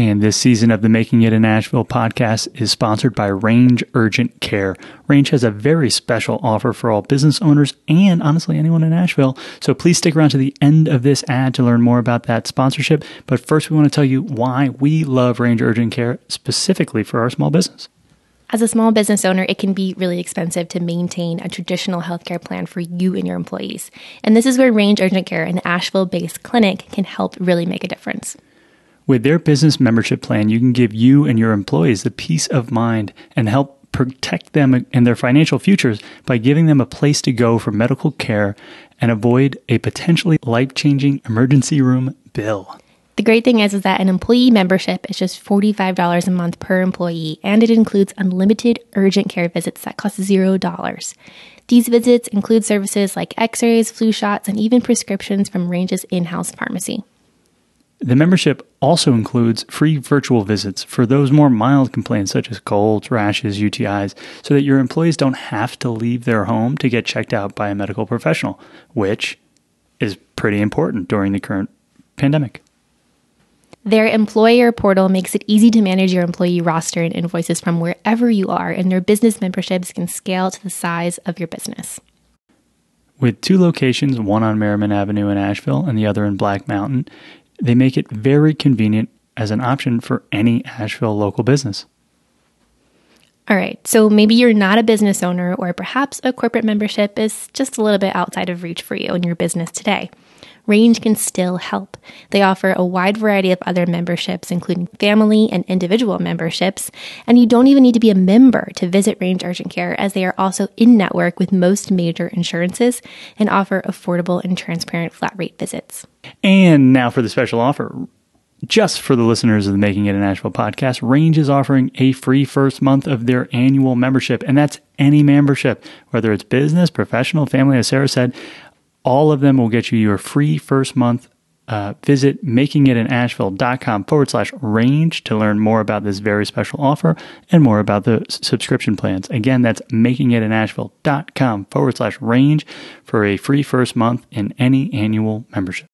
And this season of the Making It in Asheville podcast is sponsored by Range Urgent Care. Range has a very special offer for all business owners and honestly anyone in Asheville. So please stick around to the end of this ad to learn more about that sponsorship. But first, we want to tell you why we love Range Urgent Care specifically for our small business. As a small business owner, it can be really expensive to maintain a traditional healthcare plan for you and your employees. And this is where Range Urgent Care, an Asheville based clinic, can help really make a difference. With their business membership plan, you can give you and your employees the peace of mind and help protect them and their financial futures by giving them a place to go for medical care and avoid a potentially life changing emergency room bill. The great thing is, is that an employee membership is just $45 a month per employee, and it includes unlimited urgent care visits that cost $0. These visits include services like x rays, flu shots, and even prescriptions from Range's in house pharmacy. The membership also includes free virtual visits for those more mild complaints such as colds, rashes, UTIs, so that your employees don't have to leave their home to get checked out by a medical professional, which is pretty important during the current pandemic. Their employer portal makes it easy to manage your employee roster and invoices from wherever you are, and their business memberships can scale to the size of your business. With two locations, one on Merriman Avenue in Asheville and the other in Black Mountain, they make it very convenient as an option for any Asheville local business. All right, so maybe you're not a business owner, or perhaps a corporate membership is just a little bit outside of reach for you in your business today. Range can still help. They offer a wide variety of other memberships, including family and individual memberships, and you don't even need to be a member to visit Range Urgent Care, as they are also in network with most major insurances and offer affordable and transparent flat rate visits. And now for the special offer. Just for the listeners of the Making It in Asheville podcast, Range is offering a free first month of their annual membership, and that's any membership, whether it's business, professional, family, as Sarah said. All of them will get you your free first month. Uh, visit makingitinasheville.com forward slash range to learn more about this very special offer and more about the s- subscription plans. Again, that's makingitinasheville.com forward slash range for a free first month in any annual membership.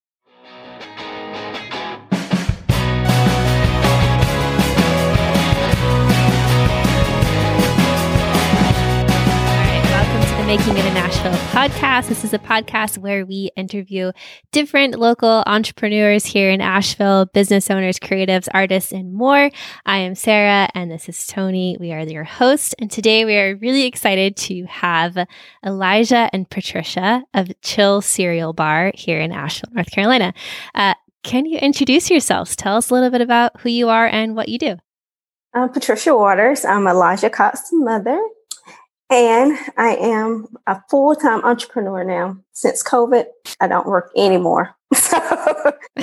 Making It in Asheville podcast. This is a podcast where we interview different local entrepreneurs here in Asheville, business owners, creatives, artists, and more. I am Sarah, and this is Tony. We are your host, and today we are really excited to have Elijah and Patricia of Chill Cereal Bar here in Asheville, North Carolina. Uh, can you introduce yourselves? Tell us a little bit about who you are and what you do. I'm Patricia Waters. I'm Elijah Cox's mother, and I am a full time entrepreneur now. Since COVID, I don't work anymore. So,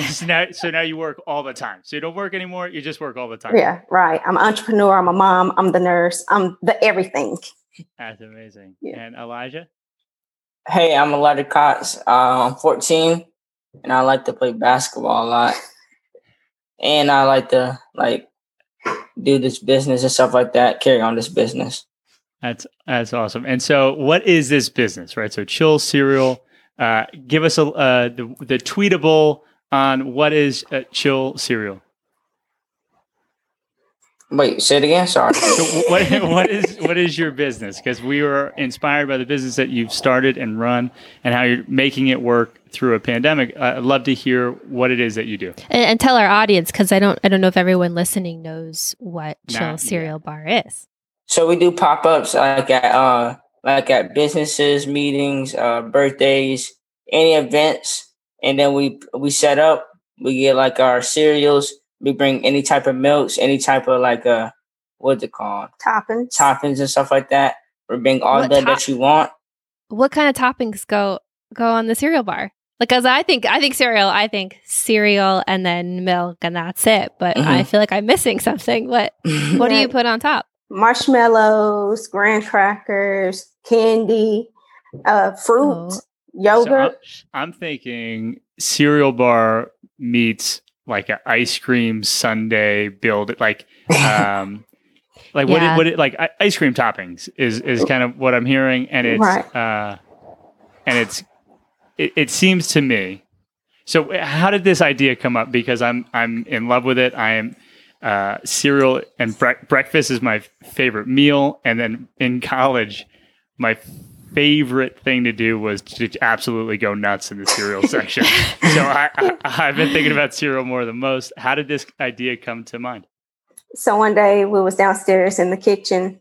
so now, so now you work all the time. So you don't work anymore. You just work all the time. yeah, right. I'm an entrepreneur. I'm a mom. I'm the nurse. I'm the everything. That's amazing. Yeah. And Elijah? Hey, I'm Elijah Cox. Uh, I'm 14, and I like to play basketball a lot. And I like to like do this business and stuff like that. Carry on this business. That's that's awesome. And so, what is this business, right? So, Chill Cereal. Uh, give us a uh, the the tweetable on what is uh, Chill Cereal. Wait, say it again. Sorry. So, wh- what what is what is your business? Because we were inspired by the business that you've started and run, and how you're making it work through a pandemic. Uh, I'd love to hear what it is that you do. And, and tell our audience because I don't I don't know if everyone listening knows what Nah, Chill yeah. Cereal Bar is. So we do pop ups like at uh like at businesses, meetings, uh, birthdays, any events, and then we we set up. We get like our cereals. We bring any type of milks, any type of like uh what's it called Toppings. toppings and stuff like that. We bring all What that top- that you want. What kind of toppings go go on the cereal bar? Like, Because I think I think cereal, I think cereal and then milk and that's it. But I Mhm. feel like I'm missing something. What what do you put on top? Marshmallows, graham crackers, candy, uh, fruit, Oh. yogurt. So I'm, I'm thinking cereal bar meets like an ice cream sundae build like um like what Yeah. it, what it like ice cream toppings is is kind of what I'm hearing and it's Right. uh and it's it, it seems to me so how did this idea come up because I'm I'm in love with it I am uh, cereal and bre- breakfast is my favorite meal, and then in college, my favorite thing to do was to absolutely go nuts in the cereal section. So I, I, I've been thinking about cereal more than most. How did this idea come to mind? So one day we was downstairs in the kitchen.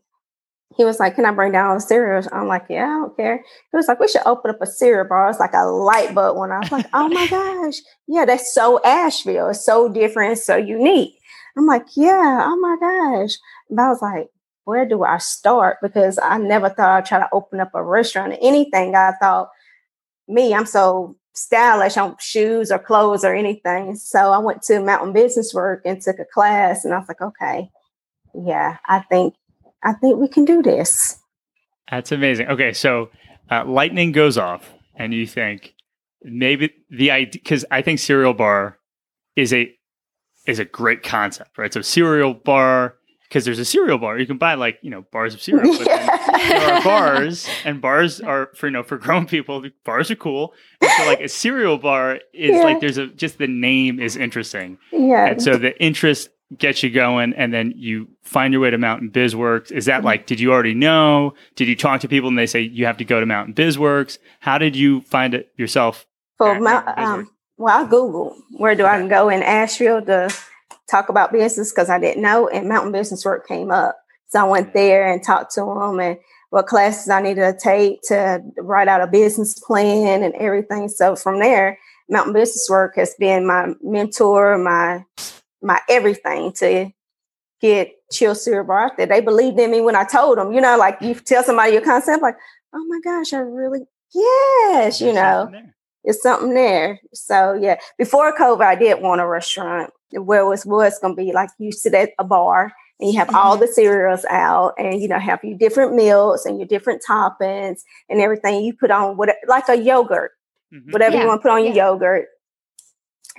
He was like, "Can I bring down all the cereals?" I'm like, "Yeah, I don't care." He was like, "We should open up a cereal bar." It's like a light bulb when I was like, "Oh my gosh, yeah, that's so Asheville. It's so different, so unique." I'm like, "Yeah, oh my gosh," but I was like, "Where do I start?" Because I never thought I'd try to open up a restaurant or anything. I thought, me, I'm so stylish on shoes or clothes or anything. So I went to Mountain Business Work and took a class, and I was like, okay, yeah, I think I think we can do this. That's amazing. Okay, so uh, lightning goes off, and you think maybe the idea because I think cereal bar is a is a great concept, right? So cereal bar because there's a cereal bar you can buy like you know bars of cereal. But there are bars, and bars are for you know for grown people. Bars are cool. And so like a cereal bar is Yeah. like there's a just the name is interesting, Yeah. and so the interest gets you going, and then you find your way to Mountain Bizworks. Is that like did you already know? Did you talk to people and they say you have to go to Mountain Bizworks? How did you find it yourself? At Mount, um, well, I Googled where do I go in Asheville to talk about business because I didn't know, and Mountain Business Work came up. So I went there and talked to them and what classes I needed to take to write out a business plan and everything. So from there, Mountain Business Work has been my mentor, my my everything to get Chill out there. They believed in me when I told them, you know, like you tell somebody your concept, like, oh my gosh, I really, yes, you know. It's something there. So yeah, before COVID, I did want a restaurant where it was was gonna be like you sit at a bar and you have all the cereals out, and you know have your different meals and your different toppings and everything. You put on what like a yogurt, Mhm. whatever Yeah, you want to put on your yogurt.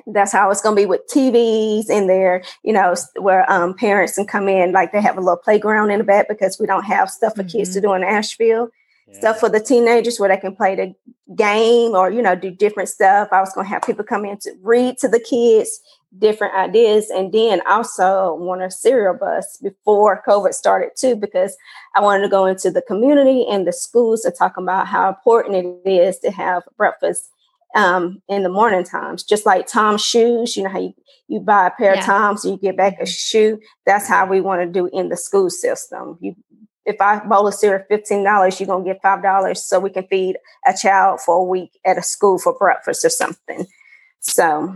That's how it's gonna be with TVs in there, you know, where um, parents can come in, like they have a little playground in the back because we don't have stuff for kids to do in Asheville Yeah. stuff for the teenagers where they can play the game or you know do different stuff. I was going to have people come in to read to the kids different ideas and then also want a cereal bus before covid started too because i wanted to go into the community and the schools to talk about how important it is to have breakfast um, in the morning times. Just like tom's shoes you know how you, you buy a pair Yeah. of toms and you get back a shoe? That's how we want to do in the school system. You if I bowl of cereal fifteen dollars, you're gonna get five dollars so we can feed a child for a week at a school for breakfast or something. So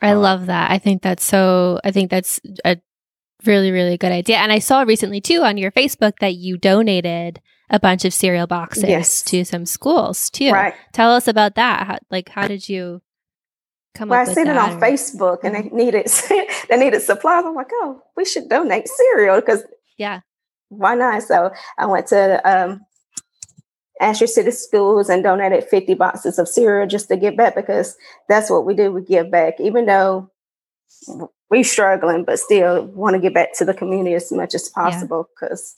I Uh, love that. I think that's so, I think that's a really, really good idea. And I saw recently too on your Facebook that you donated a bunch of cereal boxes Yes. to some schools too. right. Tell us about that. How, like, how did you come up with it? Well, I seen it on or- Facebook and they needed they needed supplies. I'm like, oh, we should donate cereal because Yeah. Why not? So I went to um Asheville City Schools and donated 50 boxes of cereal just to give back because that's what we do. We give back, even though we're struggling, but still want to give back to the community as much as possible because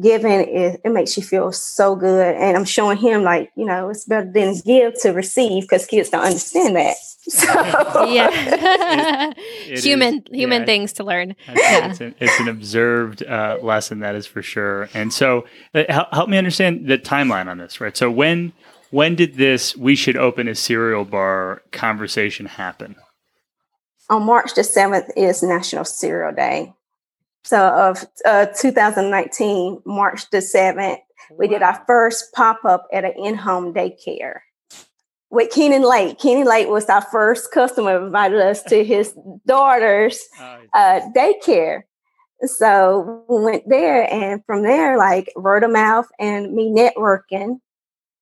giving it, it makes you feel so good. And I'm showing him like, you know, it's better than give to receive because kids don't understand that. So yeah. It human, is- human yeah. things to learn. I think It's, an, it's an observed uh, lesson, that is for sure. And so, uh, help, help me understand the timeline on this, right? So, when when did this "we should open a cereal bar" conversation happen? on March the 7th is National Cereal Day. So of uh, 2019, March the 7th, we did our first pop-up at an in-home daycare with Keenan Lake. Keenan Lake was our first customer, invited us to his daughter's uh, daycare. So we went there, and from there, like word of mouth and me networking,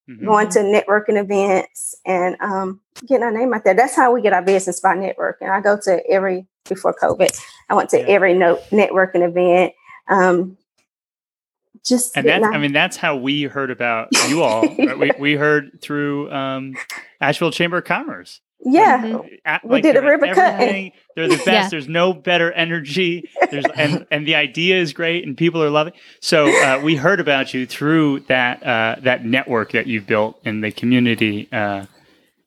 Mhm. going to networking events and um, getting our name out there. That's how we get our business by networking. I go to every before COVID. I went to Yeah. every no, networking event. Um, just And getting that's, I mean, that's how we heard about you all. right? we, we heard through um, Asheville Chamber of Commerce. yeah, Mhm. At- We did a they're ribbon cut. They're the best. Yeah. There's no better energy. There's and and the idea is great, and people are loving. So uh, we heard about you through that uh, that network that you've built in the community. Uh,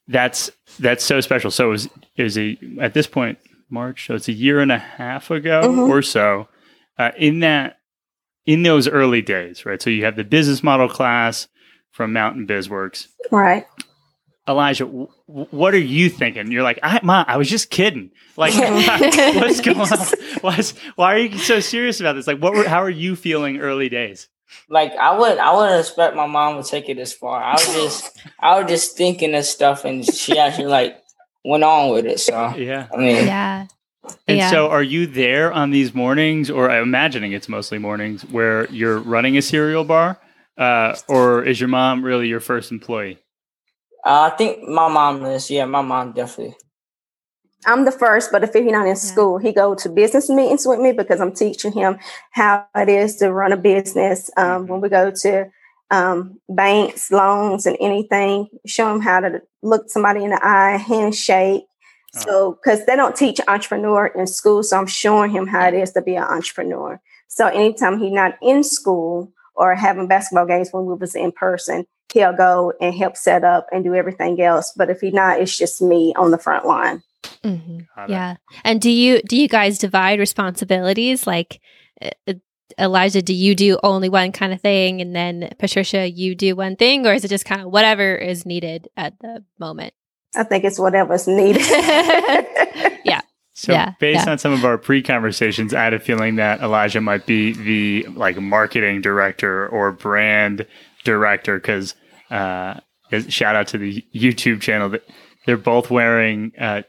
that's that's so special. So it was a at this point March. So it's a year and a half ago Mhm. or so. Uh, in that, in those early days, right? So you have the business model class from Mountain BizWorks. Right. Elijah, w- w- what are you thinking? You're like, I, Ma, I was just kidding. Like, what's going on? Why's, why are you so serious about this? Like, what? Were, how are you feeling early days? Like I would, I wouldn't expect my mom would take it this far. I was just, I was just thinking this stuff, and she actually like went on with it. So Yeah. I mean, Yeah. And yeah. so, are you there on these mornings, or I'm imagining it's mostly mornings, where you're running a cereal bar, uh, or is your mom really your first employee? uh, I think my mom is. Yeah, my mom definitely. I'm the first, but if he's not in school, he go to business meetings with me because I'm teaching him how it is to run a business. Um, when we go to um, banks, loans, and anything, show him how to look somebody in the eye, handshake. So, because they don't teach entrepreneur in school, so I'm showing him how it is to be an entrepreneur. So, anytime he's not in school or having basketball games when we was in person, he'll go and help set up and do everything else. But if he's not, it's just me on the front line. Mhm. Yeah. And do you do you guys divide responsibilities? Like uh, Elijah, do you do only one kind of thing, and then Patricia, you do one thing, or is it just kind of whatever is needed at the moment? I think it's whatever's needed. Yeah. So, Yeah, based yeah. on some of our pre-conversations, I had a feeling that Elijah might be the like marketing director or brand director because uh, shout out to the YouTube channel that they're both wearing uh,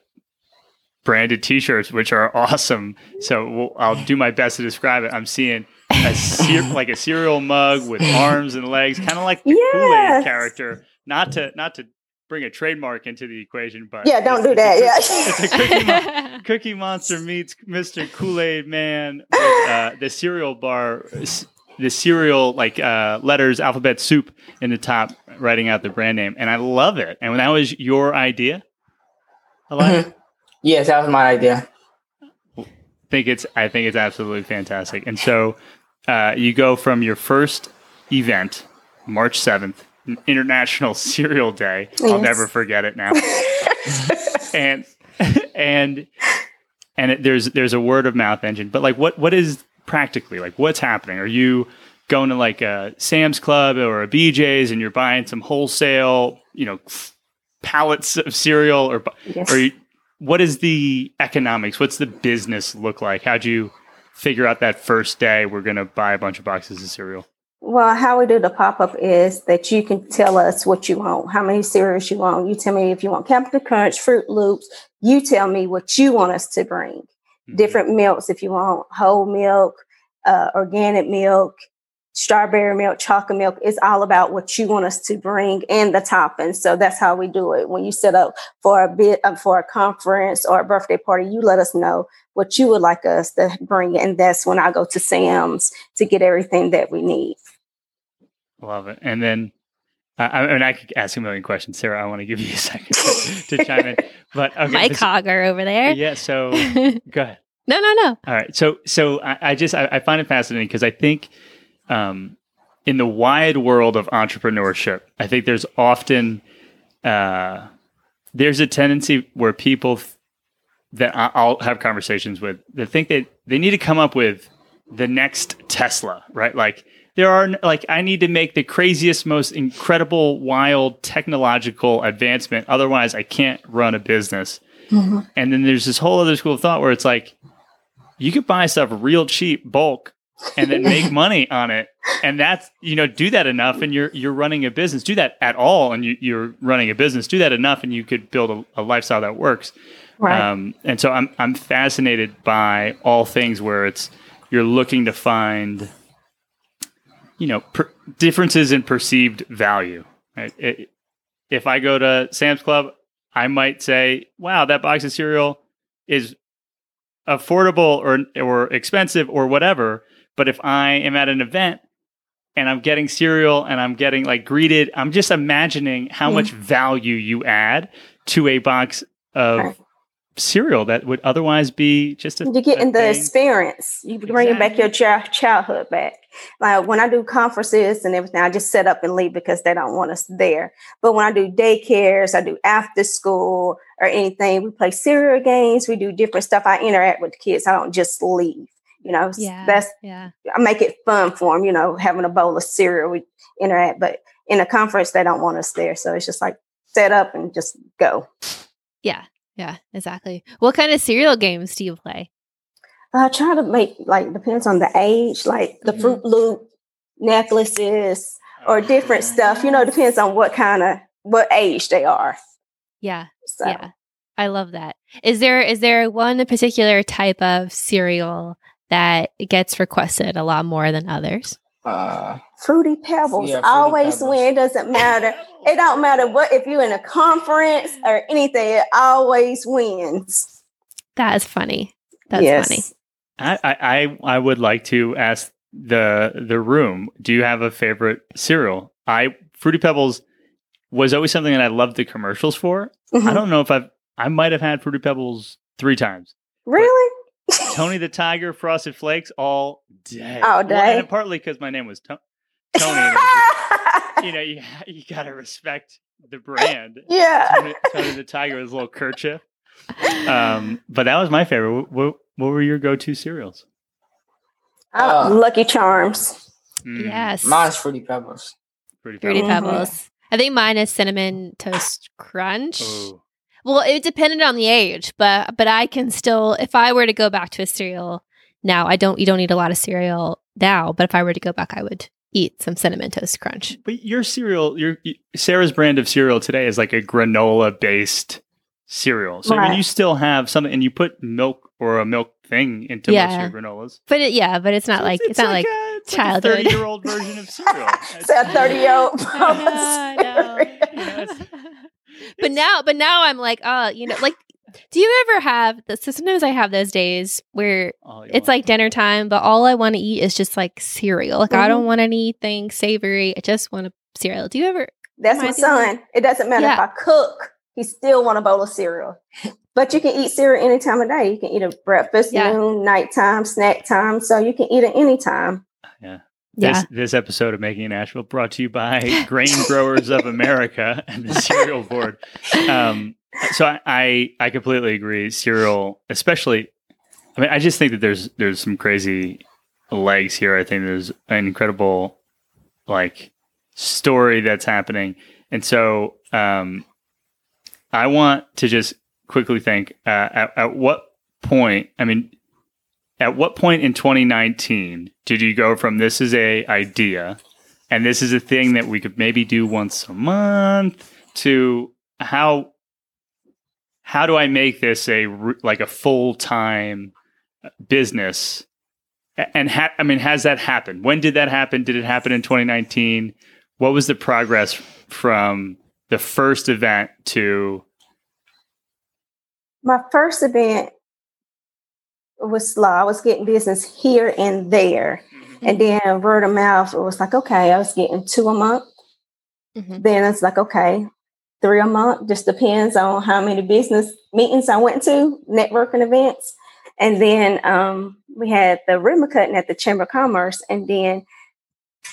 branded T-shirts, which are awesome. So we'll, I'll do my best to describe it. I'm seeing a cer- like a cereal mug with arms and legs, kind of like the Kool-Aid character. Not to not to bring a trademark into the equation, but yeah, don't it's- do it's a that. it's a cookie Yeah. Mon- Cookie Monster meets Mr. Kool Aid Man. With, uh, the cereal bar, the cereal like uh, letters, alphabet soup in the top, writing out the brand name, and I love it. And that was your idea, Elijah. Yes, that was my idea. I think it's I think it's absolutely fantastic. And so uh, you go from your first event, March seventh, International Cereal Day. I'll never forget it now. and and and it, there's there's a word of mouth engine. But like, what what is practically like? What's happening? Are you going to like a Sam's Club or a BJ's and you're buying some wholesale, you know, pallets of cereal, or Yes. or you, what is the economics? What's the business look like? How'd you figure out that first day we're going to buy a bunch of boxes of cereal? Well, how we do the pop up is that you can tell us what you want, how many cereals you want. You tell me if you want Cap'n Crunch, Froot Loops. You tell me what you want us to bring. Mhm. Different milks, if you want whole milk, uh, organic milk, strawberry milk, chocolate milk. It's all about what you want us to bring and the toppings. So that's how we do it. When you set up for a bit uh, for a conference or a birthday party, you let us know what you would like us to bring, and that's when I go to Sam's to get everything that we need. Love it. And then, I I mean, I could ask a million questions, Sarah. I want to give you a second to, to chime in. But okay, Mike this- Hogger over there. yeah. So go ahead. no, no. No. All right. So so I, I just I, I find it fascinating because I think um, in the wide world of entrepreneurship, I think there's often uh, there's a tendency where people th- that I'll have conversations with that think that they need to come up with the next Tesla, right? Like there are like I need to make the craziest, most incredible, wild technological advancement. Otherwise, I can't run a business. And then there's this whole other school of thought where it's like you could buy stuff real cheap, bulk, and then make money on it. And that's you know do that enough, and you're you're running a business. Do that at all, and you, you're running a business. Do that enough, and you could build a, a lifestyle that works. Right. Um, and so I'm I'm fascinated by all things where it's you're looking to find, you know, per, differences in perceived value. Right? It, if I go to Sam's Club, I might say, "Wow, that box of cereal is affordable or or expensive or whatever." But if I am at an event and I'm getting cereal and I'm getting like greeted, I'm just imagining how Yeah. much value you add to a box of Right. cereal that would otherwise be just a You're getting the experience. You bringing back your child, childhood back. Like when I do conferences and everything, I just set up and leave because they don't want us there. But when I do daycares, I do after school or anything, we play cereal games, we do different stuff. I interact with the kids. I don't just leave. You know, Yeah. that's Yeah. I make it fun for them. You know, having a bowl of cereal, we interact. But in a conference, they don't want us there, so it's just like set up and just go. Yeah. Yeah. Exactly. What kind of cereal games do you play? I try to make like depends on the age, like the Mhm. Froot Loop necklaces or different stuff. You know, depends on what kind of what age they are. Yeah. So Yeah. I love that. Is there is there one particular type of cereal that gets requested a lot more than others? Uh, fruity pebbles Yeah, Fruity always Pebbles. win. It doesn't matter. It don't matter what if you're in a conference or anything. It always wins. That is funny. That's yes. funny. I, I, I I would like to ask the the room. Do you have a favorite cereal? I Fruity Pebbles was always something that I loved the commercials for. I Mhm. don't know if I've I might have had Fruity Pebbles three times. Really? Tony the Tiger, Frosted Flakes, all day. All Well, day. and partly because my name was to- Tony. Was you know, you you gotta respect the brand. yeah. Tony, Tony the Tiger was a little kerchief. Um, but that was my favorite. What, what, what were your go-to cereals? Oh, Uh, Lucky Charms. Mm, Yes. mine's Fruity Pebbles. Fruity Fruity Pebbles. Mhm. I think mine is cinnamon toast crunch. Oh. Well, it depended on the age, but but I can still if I were to go back to a cereal now, I don't you don't eat a lot of cereal now, but if I were to go back, I would eat some cinnamon toast crunch. But your cereal, your Sarah's brand of cereal today is like a granola based cereal. So I mean, Right. you still have something, and you put milk or a milk thing into most of your granolas. But it, yeah, but it's not So like it's, not like, a, it's childhood. like a thirty-year-old version of cereal. It's a 30 year old I know, I know. but now but now I'm like, oh, you know, like do you ever have this so sometimes I have those days where oh, it's like dinner time, but all I want to eat is just like cereal. Like I don't mm-hmm. want anything savory. I just want a cereal. Do you ever That's my the only- son. It doesn't matter if I cook, he still want a bowl of cereal. But you can eat cereal any time of day. You can eat it breakfast, Yeah. noon, nighttime, snack time. So you can eat it anytime. yeah. Yeah. This, this episode of Making in Asheville brought to you by Grain Growers of America and the Cereal Board. Um, so I, I I completely agree. Cereal, especially. I mean, I just think that there's there's some crazy legs here. I think there's an incredible like story that's happening, and so um, I want to just quickly think uh, at, at what point. I mean, at what point in 2019 did you go from this is a idea and this is a thing that we could maybe do once a month to how how do I make this a like a full time business? And ha- I mean, has that happened? When did that happen? Did it happen in 2019? What was the progress from the first event to? My first event was slow. I was getting business here and there. And then word of mouth, it was like, okay, I was getting two a month. Mhm. Then it's like, okay, three a month. Just depends on how many business meetings I went to, networking events. And then um, we had the ribbon cutting at the Chamber of Commerce. And then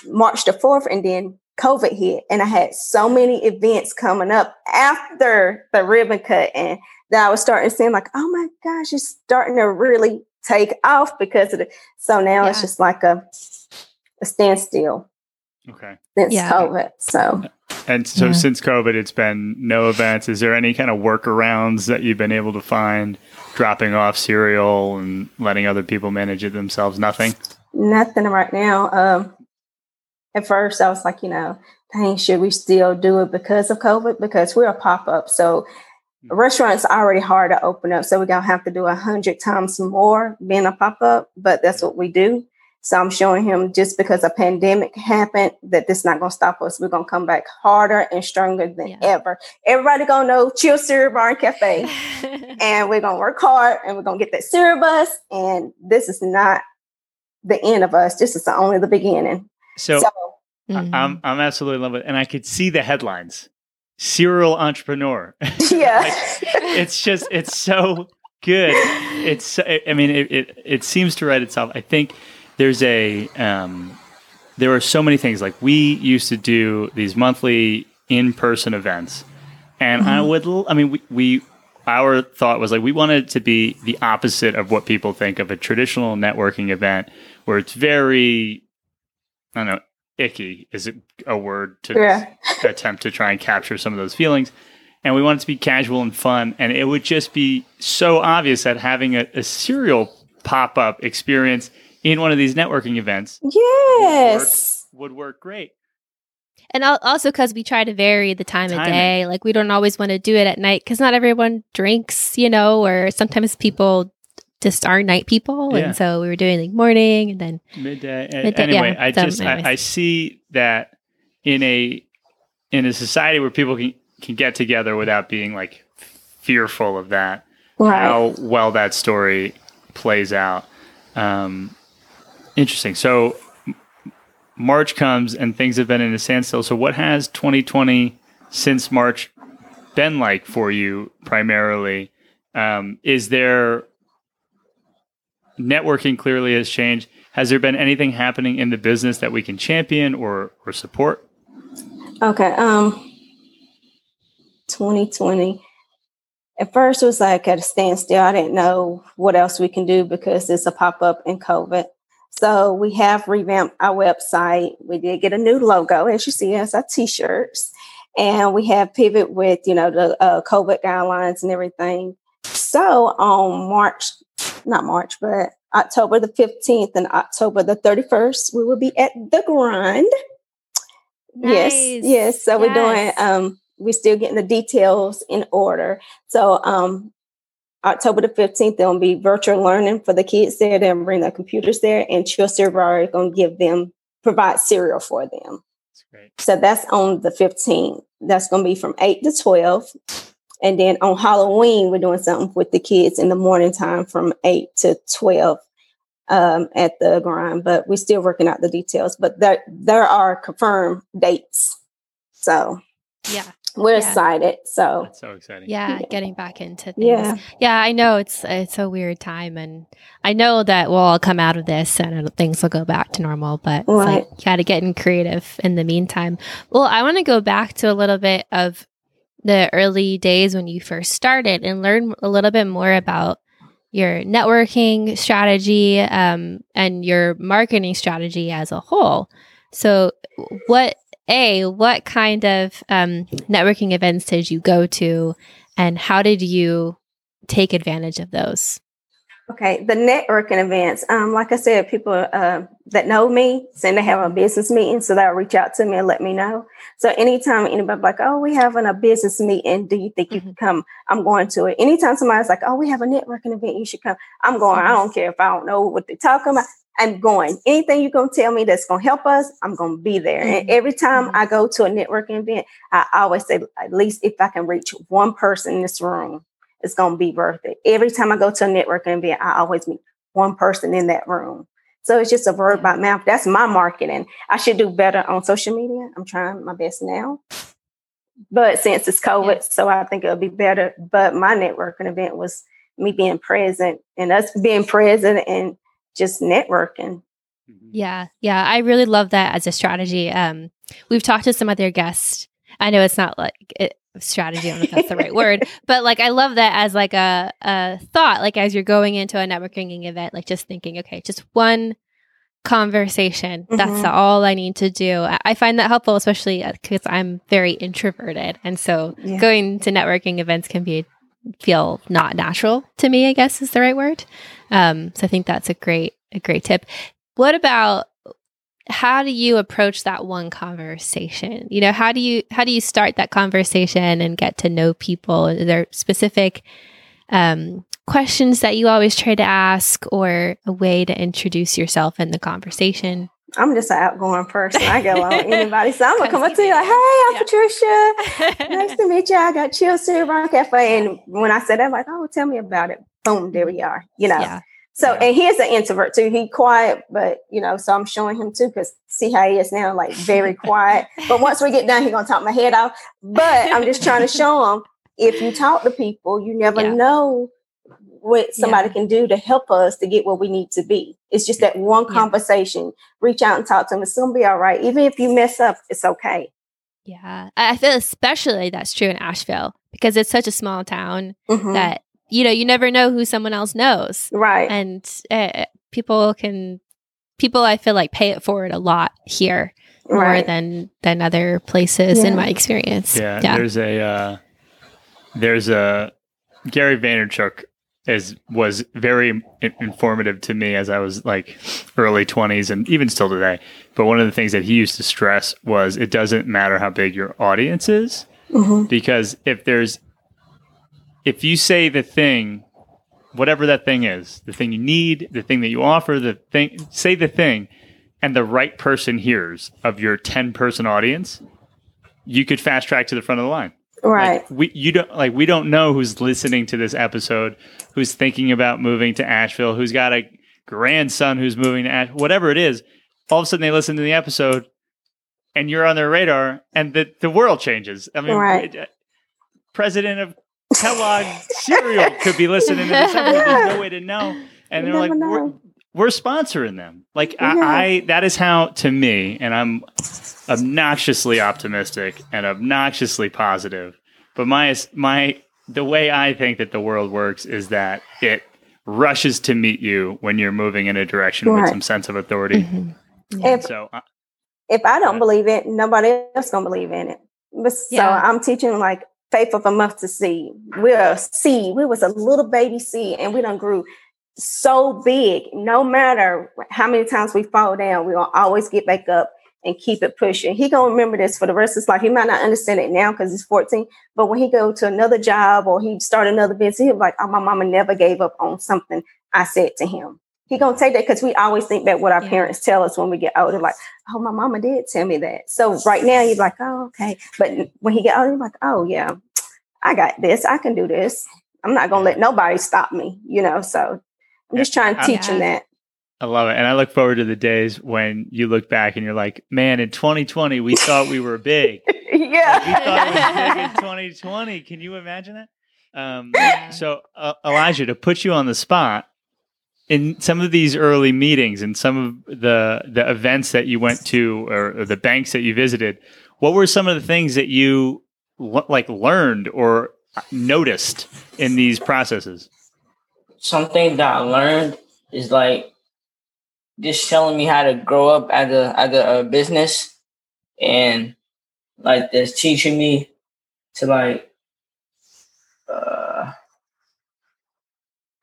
March the 4th, and then COVID hit. And I had so many events coming up after the ribbon cut. And that I was starting to see, like, oh my gosh, it's starting to really take off because of it. So now it's just like a, a standstill Okay. since Yeah. COVID. So And so Yeah. since COVID, it's been no events. Is there any kind of workarounds that you've been able to find, dropping off cereal and letting other people manage it themselves? Nothing. nothing right now. Um, at first, I was like, you know, dang, should we still do it because of COVID? Because we're a pop up, so restaurants are already hard to open up. So we're gonna have to do a hundred times more being a pop up. But that's what we do. So I'm showing him just because a pandemic happened that this not gonna stop us. We're gonna come back harder and stronger than Yeah. ever. Everybody gonna know Chill Cereal Bar and Cafe and we're gonna work hard and we're gonna get that cereal bus. And this is not the end of us. This is only the beginning. So, So, Mhm. I- I'm I'm absolutely in love with, it. and I could see the headlines: serial entrepreneur. yeah, Like, it's just it's so good. It's I mean it, it it seems to write itself. I think there's a um there are so many things. Like we used to do these monthly in person events, and I would. I mean, we, we our thought was like we wanted it to be the opposite of what people think of a traditional networking event, where it's very, I don't know, icky is it a word to Yeah. attempt to try and capture some of those feelings. And we want it to be casual and fun. And it would just be so obvious that having a, a serial pop up experience in one of these networking events Yes. would work great. And also because we try to vary the time of Timing. day. Like we don't always want to do it at night because not everyone drinks, you know, or sometimes people just aren't night people. Yeah. And so we were doing like morning and then Midday. A- Midday, anyway, yeah. I So just. I, I see that in a in a society where people can can get together without being like fearful of that. Right. how well that story plays out. Um, interesting. So March comes and things have been in a standstill. So what has 2020 since March been like for you primarily? Um, is there networking clearly has changed? Has there been anything happening in the business that we can champion or or support? Okay. Um, 2020. At first, it was like at a standstill. I didn't know what else we can do because it's a pop up in COVID. So we have revamped our website. We did get a new logo, as you see, as our t-shirts, and we have pivot with you know the uh, COVID guidelines and everything. So on March, not March, but October the 15th and October the 31st, we will be at the grind. Nice. Yes, yes. So we're doing um we're still getting the details in order. So um October the 15th, there'll be virtual learning for the kids there. They'll bring their computers there and Chill are gonna give them provide cereal for them. That's great. So that's on the 15th. That's gonna be from 8 to 12. And then on Halloween, we're doing something with the kids in the morning time from 8 to 12 um, at the grind, but we're still working out the details. But there, there are confirmed dates. So yeah, we're Yeah. excited. So That's so exciting. yeah, Yeah. getting back into things. yeah, Yeah, I know it's it's a weird time, and I know that we'll all come out of this and it'll- things will go back to normal. But it's like Right. you got to get in creative in the meantime. Well, I want to go back to a little bit of the early days when you first started and learn a little bit more about your networking strategy um, and your marketing strategy as a whole. So, what a what kind of um, networking events did you go to, and how did you take advantage of those? Okay, the networking events. Um, like I said, people uh, that know me, send they have a business meeting, so they'll reach out to me and let me know. So anytime anybody like, oh, we having a business meeting, do you think you can come? I'm going to it. Anytime somebody's like, oh, we have a networking event, you should come. I'm going. I don't care if I don't know what they're talking about. I'm going. Anything you're gonna tell me that's gonna help us, I'm gonna be there. And every time I go to a networking event, I always say, at least if I can reach one person in this room, it's going to be worth it. Every time I go to a networking event, I always meet one person in that room. So it's just a word by mouth. That's my marketing. I should do better on social media. I'm trying my best now. But since it's COVID, Yeah. so I think it'll be better. But my networking event was me being present and us being present and just networking. Mhm. Yeah, yeah, I really love that as a strategy. Um, we've talked to some other guests. I know it's not like it, strategy. I don't know if that's the right word, but like I love that as like a a thought. Like as you're going into a networking event, like just thinking, okay, just one conversation. That's Mhm. all I need to do. I, I find that helpful, especially because I'm very introverted, and so Yeah. going to networking events can be feel not natural to me. I guess is the right word. Um, so I think that's a great a great tip. What about how do you approach that one conversation? You know, how do you how do you start that conversation and get to know people? Are there specific um, questions that you always try to ask, or a way to introduce yourself in the conversation? I'm just an outgoing person. I go on anybody. So I'm to come up to you like, hey, I'm Yeah. Patricia. nice to meet you. I got Chill Cereal Cafe. And when I said that, I'm like, oh, tell me about it. Boom, there we are. You know. Yeah, So, Yeah. and he is an introvert too. He quiet, but you know, so I'm showing him too because see how he is now, like very quiet. But once we get done, he gonna talk my head off. But I'm just trying to show him if you talk to people, you never Yeah. know what somebody yeah. can do to help us to get where we need to be. It's just that one conversation. Reach out and talk to them. It's gonna be all right. Even if you mess up, it's okay. Yeah, I feel especially that's true in Asheville because it's such a small town mm-hmm. that you know you never know who someone else knows, right? And uh, people can people I feel like pay it forward a lot here more right. than than other places yeah. in my experience. Yeah, yeah. there's a uh, there's a Gary Vaynerchuk is was very informative to me as I was like early 20s and even still today. But one of the things that he used to stress was it doesn't matter how big your audience is mm-hmm. because if there's if you say the thing whatever that thing is, the thing you need, the thing that you offer, the thing say the thing and the right person hears of your 10 person audience, you could fast track to the front of the line. Right. Like we you don't like we don't know who's listening to this episode, who's thinking about moving to Asheville, who's got a grandson who's moving to Asheville, whatever it is. All of a sudden they listen to the episode and you're on their radar and the, the world changes. I mean, right. Uh, president of Kellogg cereal could be listening to this episode. There's no way to know. And they're like, we're, we're, sponsoring them. Like yeah. I, I, that is how to me, and I'm obnoxiously optimistic and obnoxiously positive. But my my the way I think that the world works is that it rushes to meet you when you're moving in a direction right. with some sense of authority. Mm-hmm. If, so, uh, if I don't believe it, nobody else gonna believe in it. But, yeah. So I'm teaching like faith of a mustard seed. We're a seed. We was a little baby seed, and we done grew so big. No matter how many times we fall down, we gonna always get back up and keep it pushing. He gonna remember this for the rest of his life. He might not understand it now because he's 14, but when he go to another job or he start another business, he'll be like, "Oh, my mama never gave up on something I said to him." He gonna take that because we always think that what our yeah. parents tell us when we get older, like, "Oh, my mama did tell me that." So right now, he's like, "Oh, okay," but when he get older, he's like, "Oh, yeah, I got this. I can do this. I'm not gonna let nobody stop me." You know, so I'm just trying to teach him that. I love it. And I look forward to the days when you look back and you're like, man, in 2020, we thought we were big. yeah. Like, we thought it was big in 2020. Can you imagine that? Um, so, uh, Elijah, to put you on the spot, in some of these early meetings and some of the, the events that you went to or, or the banks that you visited, what were some of the things that you like learned or noticed in these processes? Something that I learned is like just telling me how to grow up as a as a, a business, and like just teaching me to like uh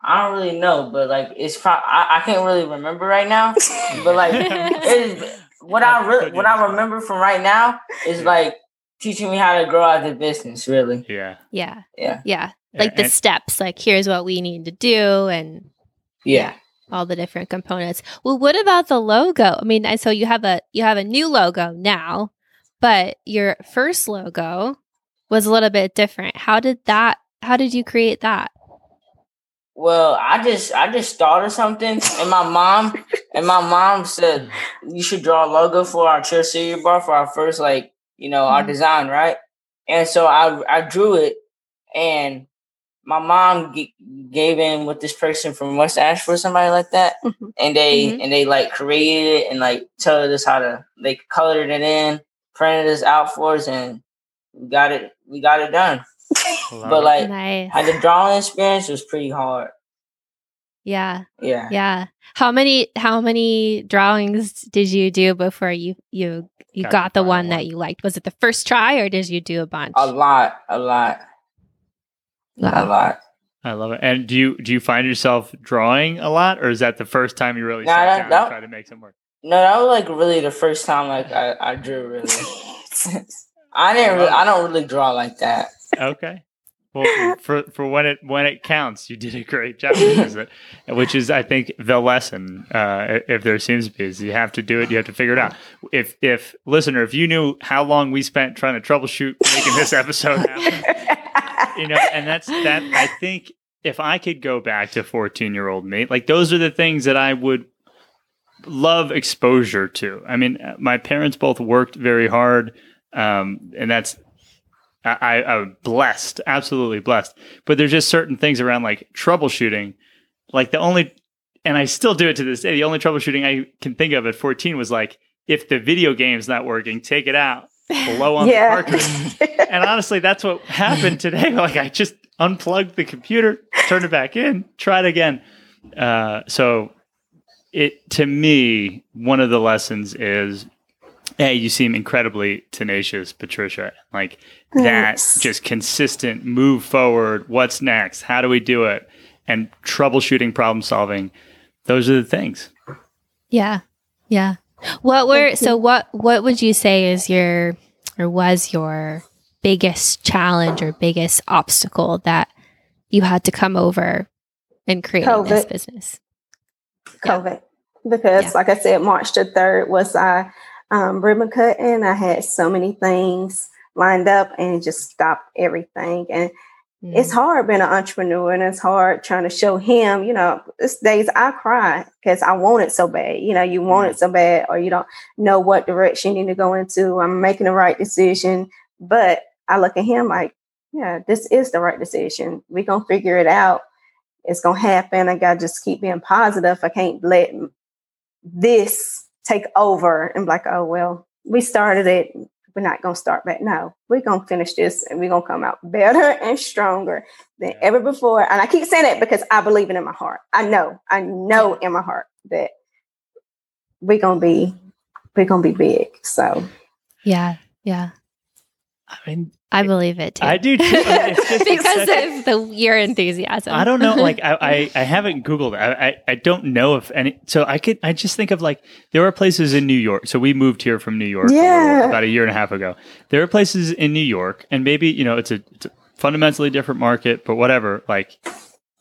I don't really know, but like it's pro- I, I can't really remember right now. but like what I re- what I remember from right now is like teaching me how to grow as a business. Really, yeah, yeah, yeah, yeah. Like the steps. Like here's what we need to do, and yeah all the different components. Well, what about the logo? I mean, so you have a you have a new logo now, but your first logo was a little bit different. How did that how did you create that? Well, I just I just started something and my mom and my mom said you should draw a logo for our church cereal bar for our first like, you know, mm-hmm. our design, right? And so I I drew it and my mom g- gave in with this person from West Asheville, somebody like that, mm-hmm. and they mm-hmm. and they like created it and like told us how to they colored it in, printed us out for us, and we got it. We got it done. But like, nice. the drawing experience was pretty hard. Yeah. Yeah. Yeah. How many how many drawings did you do before you you you got, got the one, one that you liked? Was it the first try or did you do a bunch? A lot, a lot. Wow. A lot. I love it. And do you do you find yourself drawing a lot, or is that the first time you really sat down that, and tried to make some work? No, that was like really the first time like I, I drew really. I didn't. Really, I don't really draw like that. Okay. Well, for for when it when it counts, you did a great job. Which is, I think, the lesson. Uh, if there seems to be, is you have to do it. You have to figure it out. If if listener, if you knew how long we spent trying to troubleshoot making this episode happen, you know, and that's that. I think if I could go back to 14 year old me, like those are the things that I would love exposure to. I mean, my parents both worked very hard. Um, and that's I, I'm blessed, absolutely blessed. But there's just certain things around like troubleshooting. Like the only, and I still do it to this day. The only troubleshooting I can think of at 14 was like, if the video game's not working, take it out, blow on Yeah. the cartridge. and honestly, that's what happened today. Like I just unplugged the computer, turned it back in, tried again. Uh, so it to me, one of the lessons is, hey, you seem incredibly tenacious, Patricia. Like that, just consistent move forward. What's next? How do we do it? And troubleshooting, problem solving. Those are the things. Yeah. Yeah. What were so what what would you say is your or was your biggest challenge or biggest obstacle that you had to come over in creating this COVID. business? COVID because, Yeah. like I said, March the third was I um, ribbon cutting. I had so many things lined up and just stopped everything. And Mm. it's hard being an entrepreneur, and it's hard trying to show him. You know, it's days I cry because I want it so bad. You know, you want it so bad, or you don't know what direction you need to go into. I'm making the right decision, but I look at him like, yeah, this is the right decision. We're gonna figure it out it's gonna happen. I gotta just keep being positive. I can't let this take over and be like, oh well, we started it. We're not gonna start back. No, we're gonna finish this and we're gonna come out better and stronger than Yeah. ever before. And I keep saying that because I believe it in my heart. I know, I know in my heart that we're gonna be we're gonna be big. So Yeah. Yeah. I mean, I believe it too. I do too. It's just- because such- of the your enthusiasm. I don't know. Like I, I, I haven't Googled. it. I, I, I don't know if any. So I could. I just think of like there are places in New York. So we moved here from New York Yeah. Uh, about a year and a half ago. There are places in New York, and maybe you know it's a, it's a fundamentally different market, but whatever. Like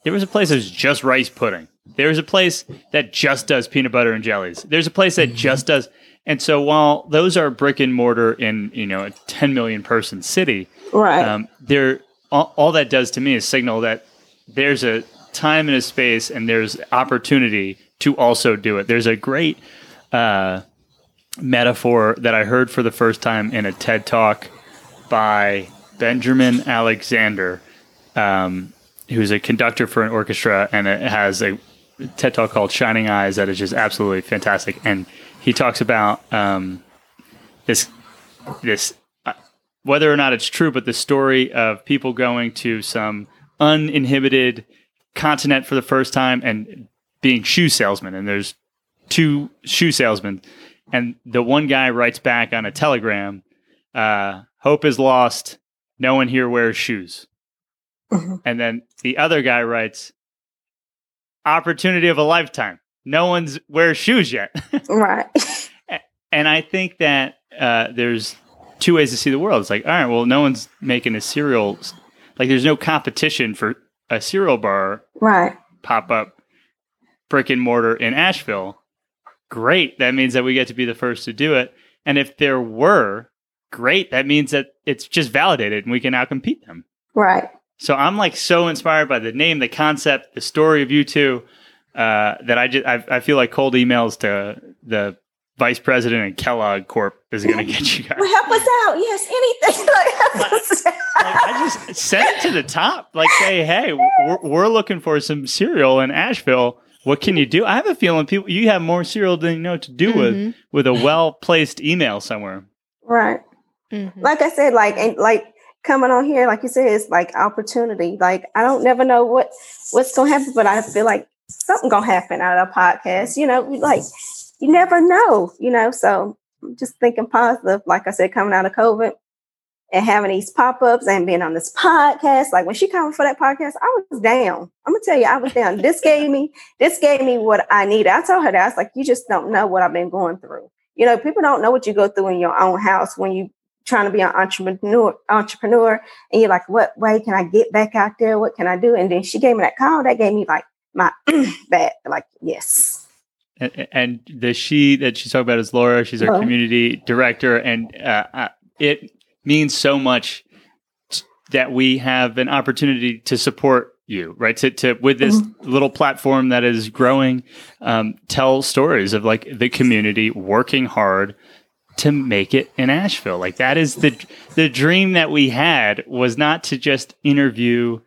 there was a place that's just rice pudding. There was a place that just does peanut butter and jellies. There's a place that just does. And so while those are brick and mortar in you know a 10 million person city, right. um, there all, all that does to me is signal that there's a time and a space and there's opportunity to also do it there's a great uh, metaphor that i heard for the first time in a ted talk by benjamin zander um, who's a conductor for an orchestra and it has a ted talk called shining eyes that is just absolutely fantastic and he talks about um, this this whether or not it's true, but the story of people going to some uninhibited continent for the first time and being shoe salesmen. And there's two shoe salesmen, and the one guy writes back on a telegram, uh, "Hope is lost. No one here wears shoes." Mhm. And then the other guy writes, "Opportunity of a lifetime. No one's wears shoes yet." right. and I think that uh, there's two ways to see the world. It's like, all right, well, no one's making a cereal. Like, there's no competition for a cereal bar right. pop up brick and mortar in Asheville. Great. That means that we get to be the first to do it. And if there were, great. That means that it's just validated and we can outcompete them. Right. So I'm like so inspired by the name, the concept, the story of you two uh, that I just I, I feel like cold emails to the vice president of Kellogg Corp is going to get you guys. Well, help us out. Yes, anything. Like, help us out. Like, I just send it to the top. Like, say, hey, we're, we're looking for some cereal in Asheville. What can you do? I have a feeling people you have more cereal than you know what to do with Mhm. with a well placed email somewhere. right. Mhm. Like I said, like and like coming on here, like you said, it's like opportunity. Like I don't never know what what's gonna happen, but I feel like something gonna happen out of podcast. You know, like you never know. You know, so just thinking positive. Like I said, coming out of COVID and having these pop ups and being on this podcast. Like when she came for that podcast, I was down. I'm gonna tell you, I was down. this gave me this gave me what I needed. I told her that I was like, you just don't know what I've been going through. You know, people don't know what you go through in your own house when you trying to be an entrepreneur entrepreneur and you're like what way can i get back out there what can i do and then she gave me that call that gave me like my back like yes And, and the she that she's talking about is Laura. She's our Laura. community director, and uh, uh, it means so much that we have an opportunity to support you, right? To, to with this little platform that is growing, um, tell stories of like the community working hard to make it in Asheville. Like that is the the dream that we had was not to just interview,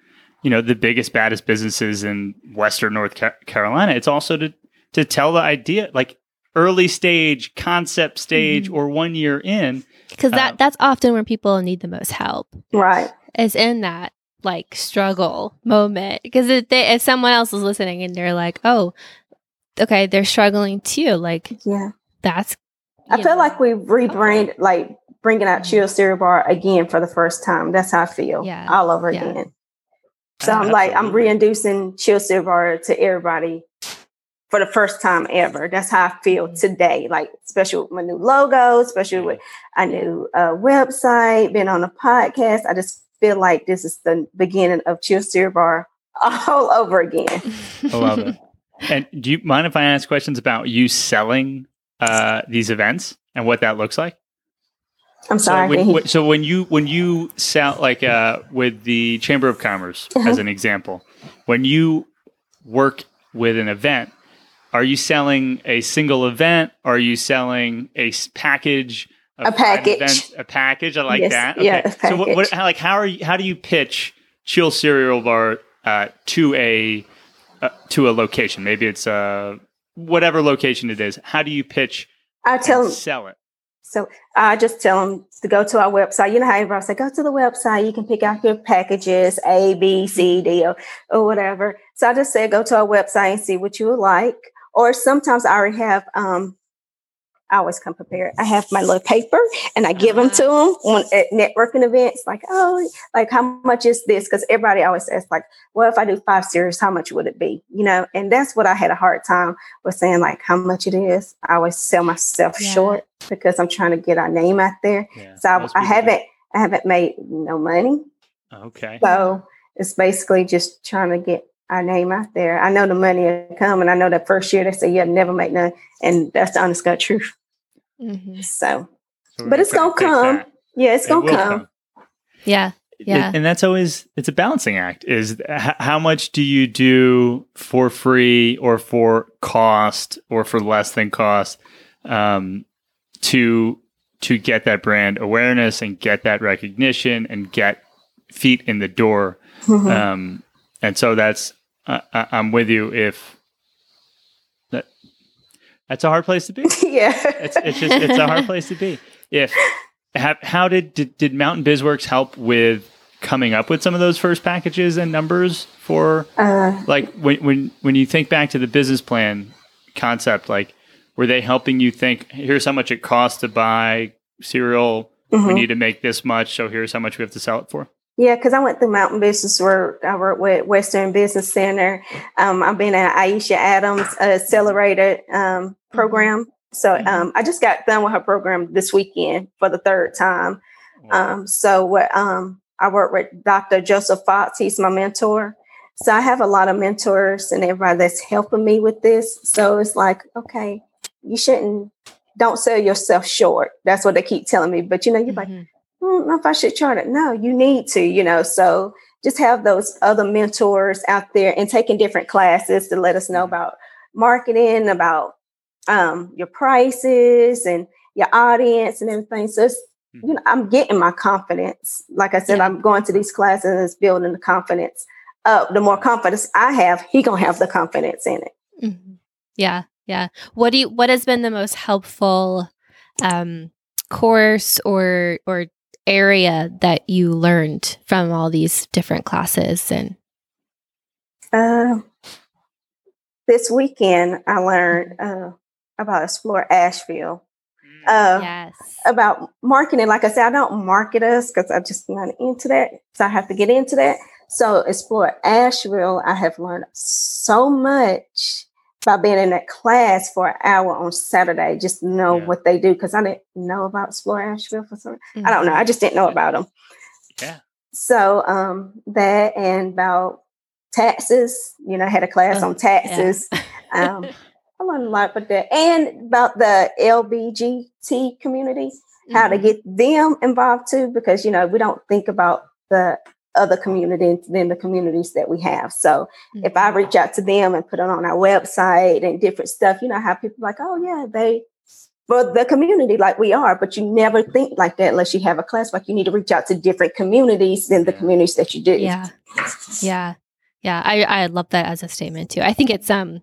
you know, the biggest baddest businesses in Western North Carolina. It's also to to tell the idea like early stage, concept stage, mm-hmm. or one year in. Because that uh, that's often where people need the most help. Right. Is in that like struggle moment. Because if, if someone else is listening and they're like, oh, okay, they're struggling too. Like, yeah, that's. I feel know. like we rebrand, like bringing out Chill Cereal Bar again for the first time. That's how I feel. Yeah. All over yeah. again. So I'm like, I'm reintroducing Chill Bar to everybody for the first time ever. That's how I feel mm-hmm. today. Like, especially with my new logo, especially with a new uh, website, being on a podcast. I just feel like this is the beginning of Chill Bar all over again. I love it. And do you mind if I ask questions about you selling uh, these events and what that looks like? I'm sorry. So when, so when you when you sell like uh, with the Chamber of Commerce uh-huh. as an example, when you work with an event, are you selling a single event? Are you selling a package? A package. a package. I like yes, that. Okay. Yeah. So what, what, how, like how are you? How do you pitch Chill Cereal Bar uh, to a uh, to a location? Maybe it's uh, whatever location it is. How do you pitch? I tell sell it. So I just tell them to go to our website. You know how everybody say, go to the website. You can pick out your packages, A, B, C, D, or, or whatever. So I just say, go to our website and see what you would like. Or sometimes I already have um, I always come prepared. I have my little paper and I give uh-huh. them to them on at networking events. Like, oh, like how much is this? Because everybody always asks, like, well, if I do five series, how much would it be? You know, and that's what I had a hard time with saying, like, how much it is. I always sell myself yeah. short because I'm trying to get our name out there. Yeah, so I, I haven't, I haven't made no money. Okay. So it's basically just trying to get our name out there. I know the money will come, and I know that first year they say you'll never make none, and that's the honest God truth. Mm-hmm. So, so but it's gonna come. That. Yeah, it's gonna come. come. Yeah. Yeah. And that's always it's a balancing act is h- how much do you do for free or for cost or for less than cost um, to to get that brand awareness and get that recognition and get feet in the door. Mm-hmm. Um, and so that's uh, I'm with you if that's a hard place to be. yeah, it's, it's just it's a hard place to be. If how, how did, did did Mountain BizWorks help with coming up with some of those first packages and numbers for uh, like when when when you think back to the business plan concept, like were they helping you think here's how much it costs to buy cereal? Mm-hmm. We need to make this much, so here's how much we have to sell it for. Yeah, because I went through Mountain Business Work. I worked with Western Business Center. Um, I've been at Aisha Adams Accelerator um. Program. So mm-hmm. um, I just got done with her program this weekend for the third time. Um, so what um, I work with Dr. Joseph Fox. He's my mentor. So I have a lot of mentors and everybody that's helping me with this. So it's like, okay, you shouldn't don't sell yourself short. That's what they keep telling me. But you know, you're mm-hmm. like, I don't know if I should chart it. No, you need to, you know. So just have those other mentors out there and taking different classes to let us know mm-hmm. about marketing, about um, your prices and your audience and everything. So it's, you mm-hmm. know, I'm getting my confidence. Like I said, yeah. I'm going to these classes and it's building the confidence up. The more confidence I have, he gonna have the confidence in it. Mm-hmm. Yeah, yeah. What do you? What has been the most helpful um, course or or area that you learned from all these different classes and uh, this weekend i learned uh, about explore asheville mm, uh, yes. about marketing like i said i don't market us because I'm just not into that so i have to get into that so explore asheville i have learned so much by being in that class for an hour on Saturday, just know yeah. what they do because I didn't know about Explore Asheville for some. Mm-hmm. I don't know. I just didn't know about them. Yeah. So um, that and about taxes. You know, I had a class on taxes. Yeah. um, I learned a lot about that and about the LBGT community, mm-hmm. how to mm-hmm. get them involved too, because you know we don't think about the other communities than the communities that we have. So mm-hmm. if I reach out to them and put it on our website and different stuff, you know how people like, oh yeah, they for the community like we are, but you never think like that unless you have a class. Like you need to reach out to different communities than the communities that you do. Yeah. Yeah. Yeah. I, I love that as a statement too. I think it's um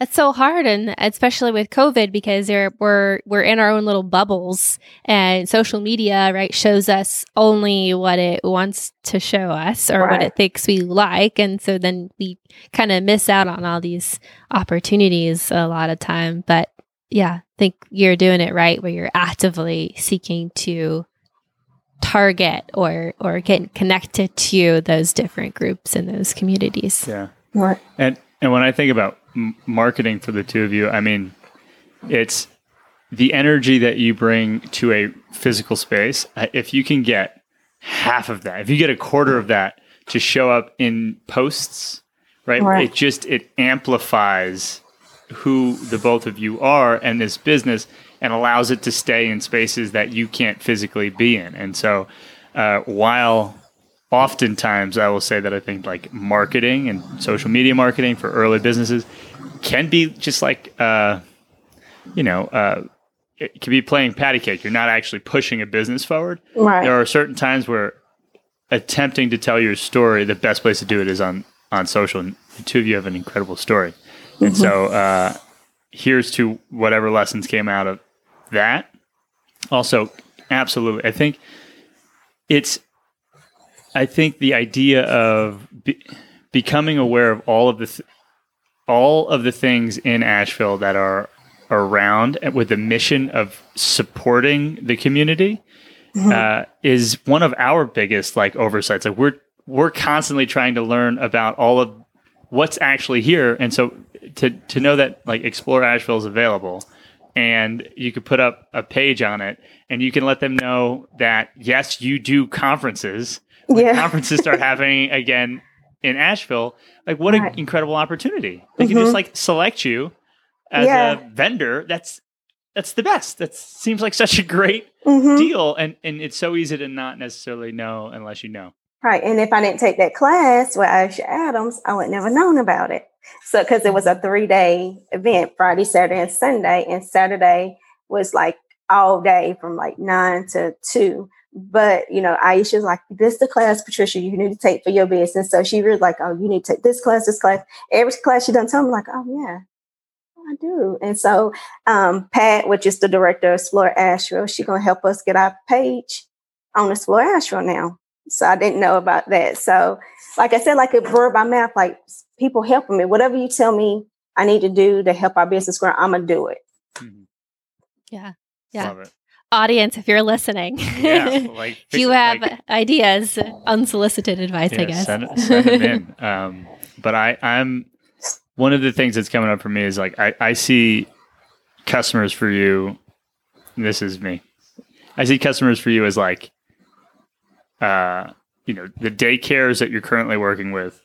it's so hard and especially with COVID because there we're we're in our own little bubbles and social media, right, shows us only what it wants to show us or right. what it thinks we like. And so then we kind of miss out on all these opportunities a lot of time. But yeah, I think you're doing it right where you're actively seeking to target or or get connected to those different groups and those communities. Yeah. Right. And and when I think about m- marketing for the two of you, I mean, it's the energy that you bring to a physical space. If you can get half of that, if you get a quarter of that to show up in posts, right? right. It just it amplifies who the both of you are and this business and allows it to stay in spaces that you can't physically be in. And so, uh, while oftentimes I will say that I think like marketing and social media marketing for early businesses can be just like, uh, you know, uh, it can be playing patty cake. You're not actually pushing a business forward. Right. There are certain times where attempting to tell your story, the best place to do it is on on social. And the two of you have an incredible story. And mm-hmm. so uh, here's to whatever lessons came out of that. Also, absolutely, I think it's. I think the idea of be, becoming aware of all of the th- all of the things in Asheville that are around with the mission of supporting the community mm-hmm. uh, is one of our biggest like oversights. Like we're we're constantly trying to learn about all of what's actually here, and so to to know that like Explore Asheville is available, and you could put up a page on it, and you can let them know that yes, you do conferences. When yeah. conferences start happening again in Asheville, like what right. an incredible opportunity! They mm-hmm. can just mm-hmm. like select you as yeah. a vendor. That's that's the best. That seems like such a great mm-hmm. deal, and and it's so easy to not necessarily know unless you know. Right, and if I didn't take that class with Aisha Adams, I would never known about it. So, because it was a three day event Friday, Saturday, and Sunday. And Saturday was like all day from like nine to two. But, you know, Aisha's like, this the class, Patricia, you need to take for your business. So she was like, oh, you need to take this class, this class. Every class she done tell me, like, oh, yeah, I do. And so um, Pat, which is the director of Explore Asheville, she's going to help us get our page on Explore Asheville now. So I didn't know about that. So, like I said, like a word by mouth, like people helping me. Whatever you tell me I need to do to help our business grow, I'm gonna do it. Mm-hmm. Yeah, yeah. Audience, if you're listening, yeah, like, if you have like, ideas, unsolicited advice, yeah, I guess. Send, send them in. Um, but I, I'm one of the things that's coming up for me is like I, I see customers for you. This is me. I see customers for you as like, uh, you know, the daycares that you're currently working with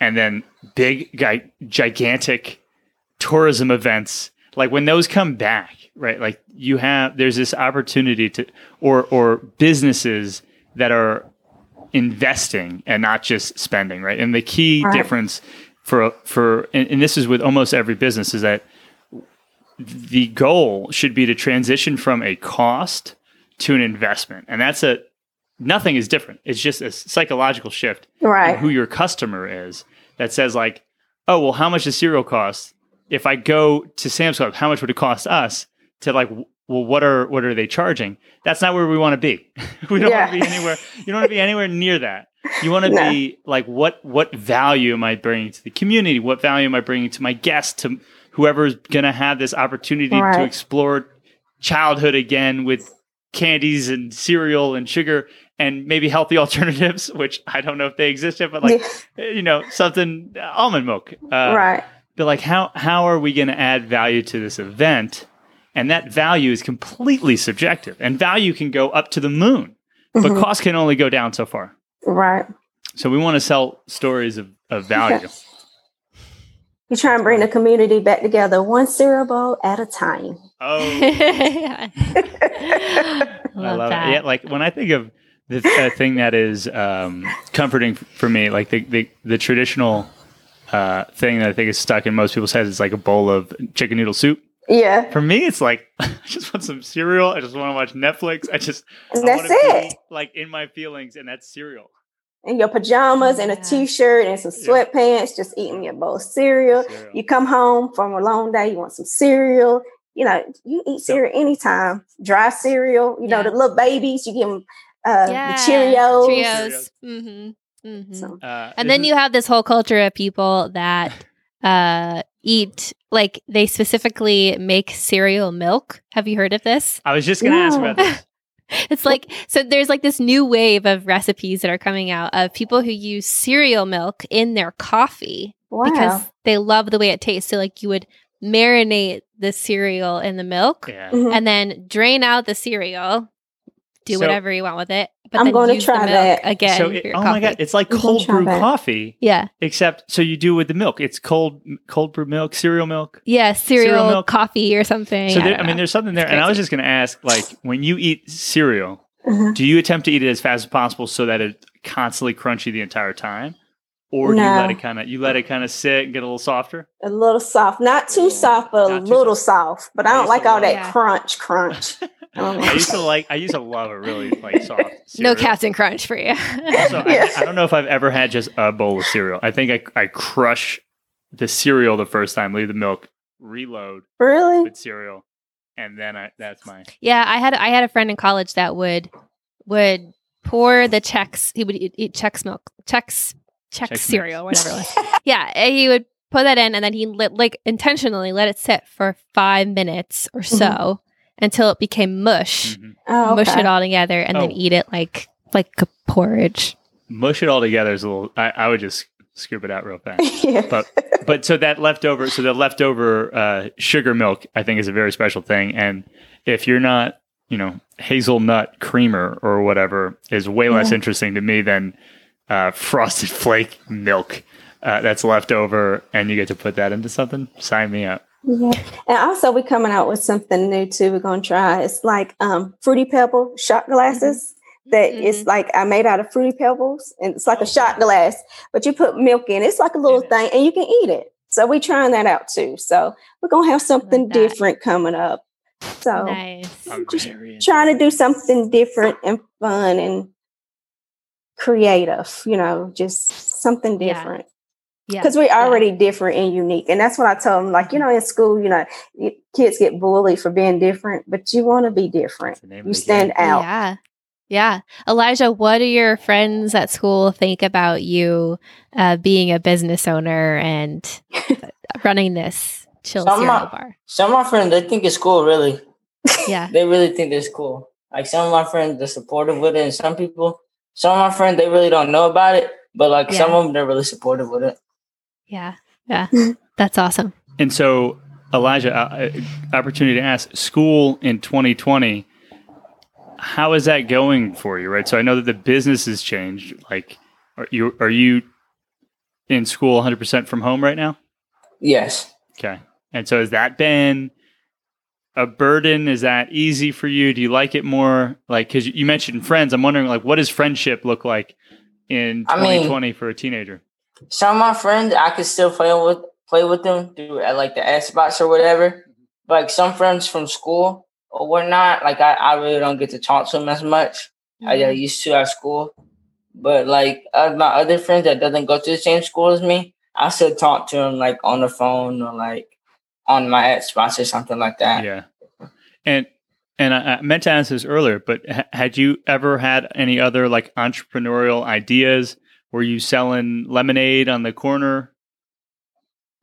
and then big, guy, gigantic tourism events. Like when those come back, right? Like you have, there's this opportunity to, or or businesses that are investing and not just spending, right? And the key right. difference for for, and, and this is with almost every business, is that the goal should be to transition from a cost to an investment, and that's a nothing is different. It's just a psychological shift right. who your customer is that says like, oh, well, how much does cereal cost? If I go to Sam's Club, how much would it cost us to like, well, what are what are they charging? That's not where we want to be. we don't yeah. want to be anywhere. You don't want to be anywhere near that. You want to no. be like, what what value am I bringing to the community? What value am I bringing to my guests? To whoever's going to have this opportunity right. to explore childhood again with candies and cereal and sugar and maybe healthy alternatives, which I don't know if they exist yet, but like you know something almond milk, uh, right? But like how how are we going to add value to this event? And that value is completely subjective, and value can go up to the moon, but mm-hmm. cost can only go down so far. Right. So we want to sell stories of, of value. You try and bring the community back together one cereal bowl at a time. Oh, I love that. It. Yeah, like when I think of the th- thing that is um, comforting for me, like the the, the traditional uh, thing that I think is stuck in most people's heads is like a bowl of chicken noodle soup. Yeah, For me, it's like I just want some cereal. I just want to watch Netflix. I just and I that's it. be, like in my feelings, and that's cereal. And your pajamas and a Yeah. t-shirt and some Yeah. sweatpants, just eating your bowl of cereal. Cereal. You come home from a long day, you want some cereal. You know, you eat So- cereal anytime. Dry cereal. You know, the little babies, you give them uh, yeah. the Cheerios. Cheerios. Mm-hmm. Mm-hmm. So, Uh, and then is- you have this whole culture of people that uh eat like they specifically make cereal milk. Have you heard of this? I was just gonna ask about this. It's like so there's like this new wave of recipes that are coming out of people who use cereal milk in their coffee wow. because they love the way it tastes. So like you would marinate the cereal in the milk Yeah. Mhm. and then drain out the cereal, do So- whatever you want with it. But I'm then gonna try the milk that. again. so for it, your oh coffee. my god, it's like I'm cold brew that. coffee, Yeah. except so you do with the milk. It's cold cold brew milk, cereal milk. Yeah, cereal, Cereal milk. coffee or something. So I, there, I mean, there's something there, and I was just gonna ask, like, when you eat cereal, Mhm. do you attempt to eat it as fast as possible so that it's constantly crunchy the entire time, or do you let it kind of you let it kind of sit and get a little softer? a little soft, not too soft, but a Not too little soft. But I I don't like all that Yeah. crunch, crunch. Um, I used to like. I used to love a really like soft. no Cereal. Cap'n Crunch for you. Also, Yeah. I, I don't know if I've ever had just a bowl of cereal. I think I I crush the cereal the first time, leave the milk, reload really? with cereal, and then I that's my yeah, I had I had a friend in college that would would pour the Chex. He would eat, eat Chex milk, Chex Chex cereal, whatever it was. yeah, he would put that in, and then he lit, like intentionally let it sit for five minutes or so until it became mush. mhm. Oh, Mush it all together, and then Oh. eat it like like a porridge. mush it all together is a little. I, I would just scoop it out real fast. yeah. But but so that leftover, so the leftover uh, sugar milk, I think is a very special thing. And if you're not, you know, hazelnut creamer or whatever, is way less Yeah. interesting to me than uh, frosted flake milk uh, that's left over, and you get to put that into something. Sign me up. Yeah. And also we're coming out with something new too. We're gonna try. It's like um fruity pebble shot glasses that is Mhm. like I made out of fruity pebbles and it's like a shot glass, but you put milk in. It's like a little Yeah. thing and you can eat it. So we're trying that out too. So we're gonna have something that. different coming up. So Nice. I'm Just trying to do something different and fun and creative, you know, just something Yeah. Different Yeah, because we're yeah. already different and unique and that's what i tell them like you know in school you know kids get bullied for being different but you want to be different That's the name of you stand game. out Yeah. Yeah. Elijah, what do your friends at school think about you uh, being a business owner and running this chill Some cereal are- bar? Some of my friends they think it's cool. Really, Yeah. they really think it's cool. Like some of my friends, they're supportive with it, and some people, some of my friends, they really don't know about it. But like some of them, they're really supportive with it. Yeah. Yeah. That's awesome. And so, Elijah, uh, uh, opportunity to ask: School in 2020, how is that going for you? Right. So I know that the business has changed. Like, are you are you in school 100 percent from home right now? Yes. Okay. And so has that been a burden? Is that easy for you? Do you like it more? Like, because you mentioned friends, I'm wondering, like, what does friendship look like in I mean- 2020 for a teenager? Some of my friends, I could still play with play with them through at like the Xbox or whatever. But like some friends from school or whatnot, like I, I really don't get to talk to them as much. I got used to at school. But like uh, my other friends that doesn't go to the same school as me, I still talk to them like on the phone or like on my Xbox or something like that. Yeah. And and I, I meant to ask this earlier, but ha- had you ever had any other like entrepreneurial ideas? Were you selling lemonade on the corner?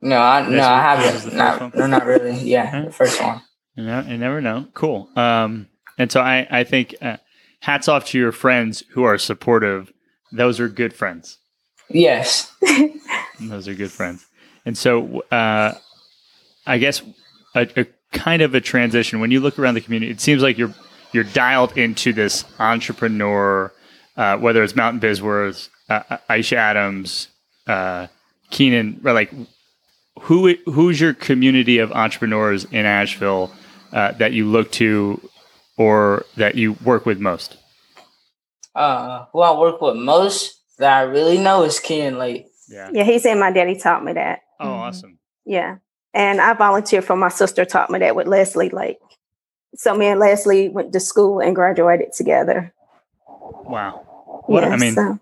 No, I That's no, I this is the haven't. Not, no, not really. Yeah, Huh? the first one. You, know, you never know. Cool. Um, and so I, I think uh, hats off to your friends who are supportive. Those are good friends. Yes. Those are good friends. And so, uh, I guess a, a kind of a transition. When you look around the community, it seems like you're you're dialed into this entrepreneur. Uh, whether it's Mountain BizWorks, uh, Aisha Adams, uh, Keenan, or like who who's your community of entrepreneurs in Asheville uh, that you look to or that you work with most? Uh, who I work with most that I really know is Ken Late. Yeah. yeah he said my daddy taught me that Oh, Mhm. awesome. yeah And I volunteered for my sister taught me that with Leslie Lake. So me and Leslie went to school and graduated together. Wow. What Yeah, I mean, so-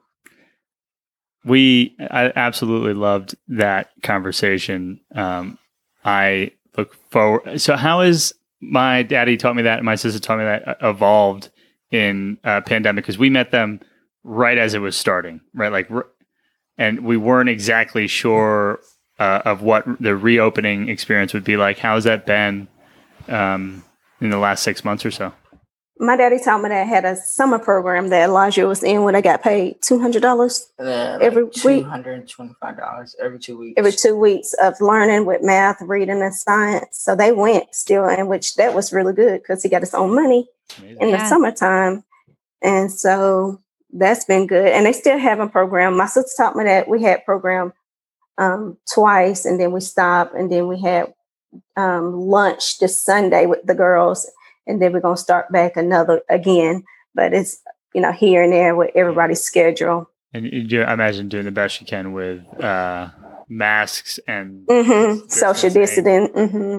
we I absolutely loved that conversation. Um, I look forward. So, how is my daddy taught me that, and my sister taught me that uh, evolved in uh, pandemic? Because we met them right as it was starting, right? Like, and we weren't exactly sure uh, of what the reopening experience would be like. How has that been um, in the last six months or so? My daddy told me that I had a summer program that Elijah was in when I got paid two hundred dollars Uh, Every like week? $225 every two weeks. every two weeks of learning with math, reading, and science. So they went still, in which that was really good because he got his own money Amazing. in the summertime. And so that's been good. And they still have a program. My sister taught me that we had program um, twice and then we stopped and then we had um, lunch this Sunday with the girls and then we're going to start back another again. But it's, you know, here and there with everybody's schedule. And you, you- I imagine doing the best you can with uh, masks and hmm Social distancing. distancing. hmm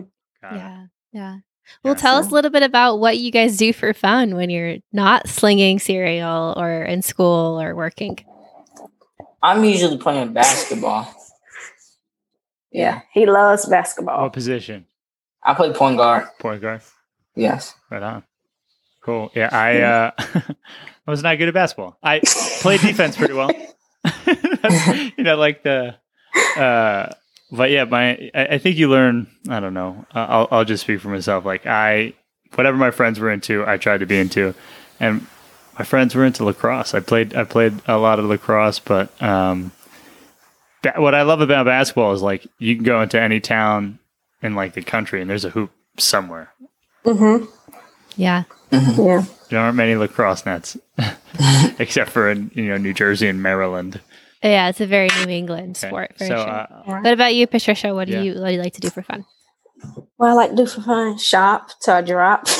Yeah. Yeah. Well, Yeah. tell us a little bit about what you guys do for fun when you're not slinging cereal or in school or working. I'm usually playing basketball. Yeah. He loves basketball. What position? I play point guard. Point guard. Yes. Right on. Cool. Yeah, I uh, I was not good at basketball. I played defense pretty well. You know, like the. Uh, but yeah, my I, I think you learn. I don't know. Uh, I'll I'll just speak for myself. Like I, whatever my friends were into, I tried to be into, and my friends were into lacrosse. I played I played a lot of lacrosse, but um, ba- what I love about basketball is like you can go into any town in like the country and there's a hoop somewhere. Hmm Yeah. Yeah. There aren't many lacrosse nets, except for in you know New Jersey and Maryland. Yeah. It's a very New England Okay, sport for so sure. uh, what about you, Patricia? What do Yeah. you what do you like to do for fun? Well, I like to do for fun, shop till I drop.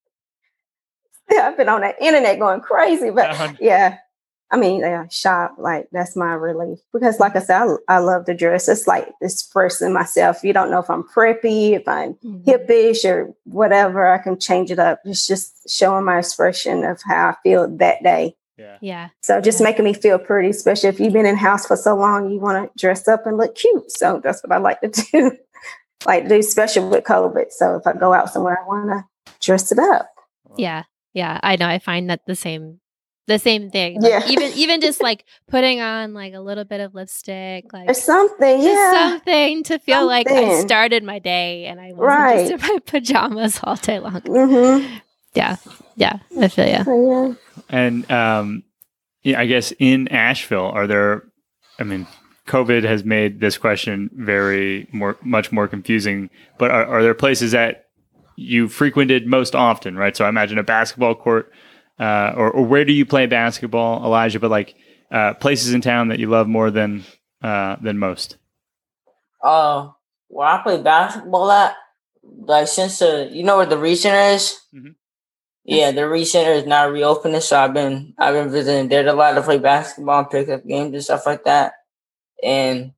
yeah, I've been on that internet going crazy, but Uh-huh. yeah, I mean, yeah, shop like that's my relief because, like I said, I, I love to dress. It's like expressing myself. You don't know if I'm preppy, if I'm Mm-hmm. hippish, or whatever. I can change it up. It's just showing my expression of how I feel that day. yeah, Yeah. So just Yeah. making me feel pretty, especially if you've been in house for so long, you want to dress up and look cute. So that's what I like to do. like do special with COVID. So if I go out somewhere, I want to dress it up. Yeah. Yeah. I know. I find that the same the same thing. Yeah. Like, even even just like putting on like a little bit of lipstick, like Or something. just Yeah. something to feel like I started my day and I wasn't just in my pajamas all day long. Mm-hmm. Yeah. Yeah. I feel you. So, yeah. and um, yeah, I guess in Asheville, are there? I mean, COVID has made this question very more, much more confusing. But are, are there places that you frequented most often? Right. So I imagine a basketball court, uh, or, or where do you play basketball, Elijah? But like uh, places in town that you love more than uh, than most. Uh, where I play basketball at, like since the you know where the Reid Center is. Mhm. Yeah, the Reid Center is not reopening, so I've been I've been visiting there a lot to play basketball and pick up games and stuff like that. And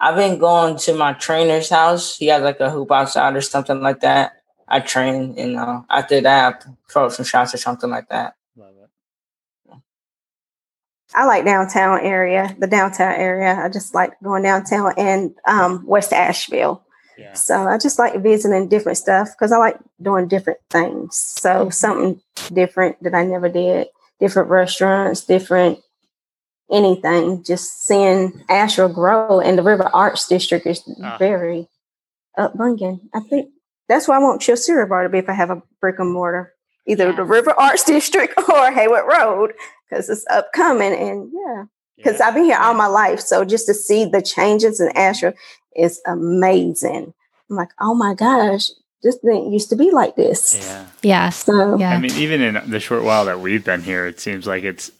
I've been going to my trainer's house. He has like a hoop outside or something like that. I train, and uh, after that, I throw some shots or something like that. Love it. I like downtown area, the downtown area. I just like going downtown and um, West Asheville. Yeah. So I just like visiting different stuff because I like doing different things. So Mhm. something different that I never did, different restaurants, different anything. Just seeing Asheville grow and the River Arts District is Ah. very upbringing. I think that's why I want Chill Cereal Bar to be if I have a brick and mortar, either Yeah. the River Arts District or Haywood Road because it's upcoming. And yeah, because Yeah. I've been here all my life. So just to see the changes in Asheville is amazing. I'm like, oh my gosh, this didn't used to be like this. Yeah. Yeah. So Yeah. I mean, even in the short while that we've been here, it seems like it's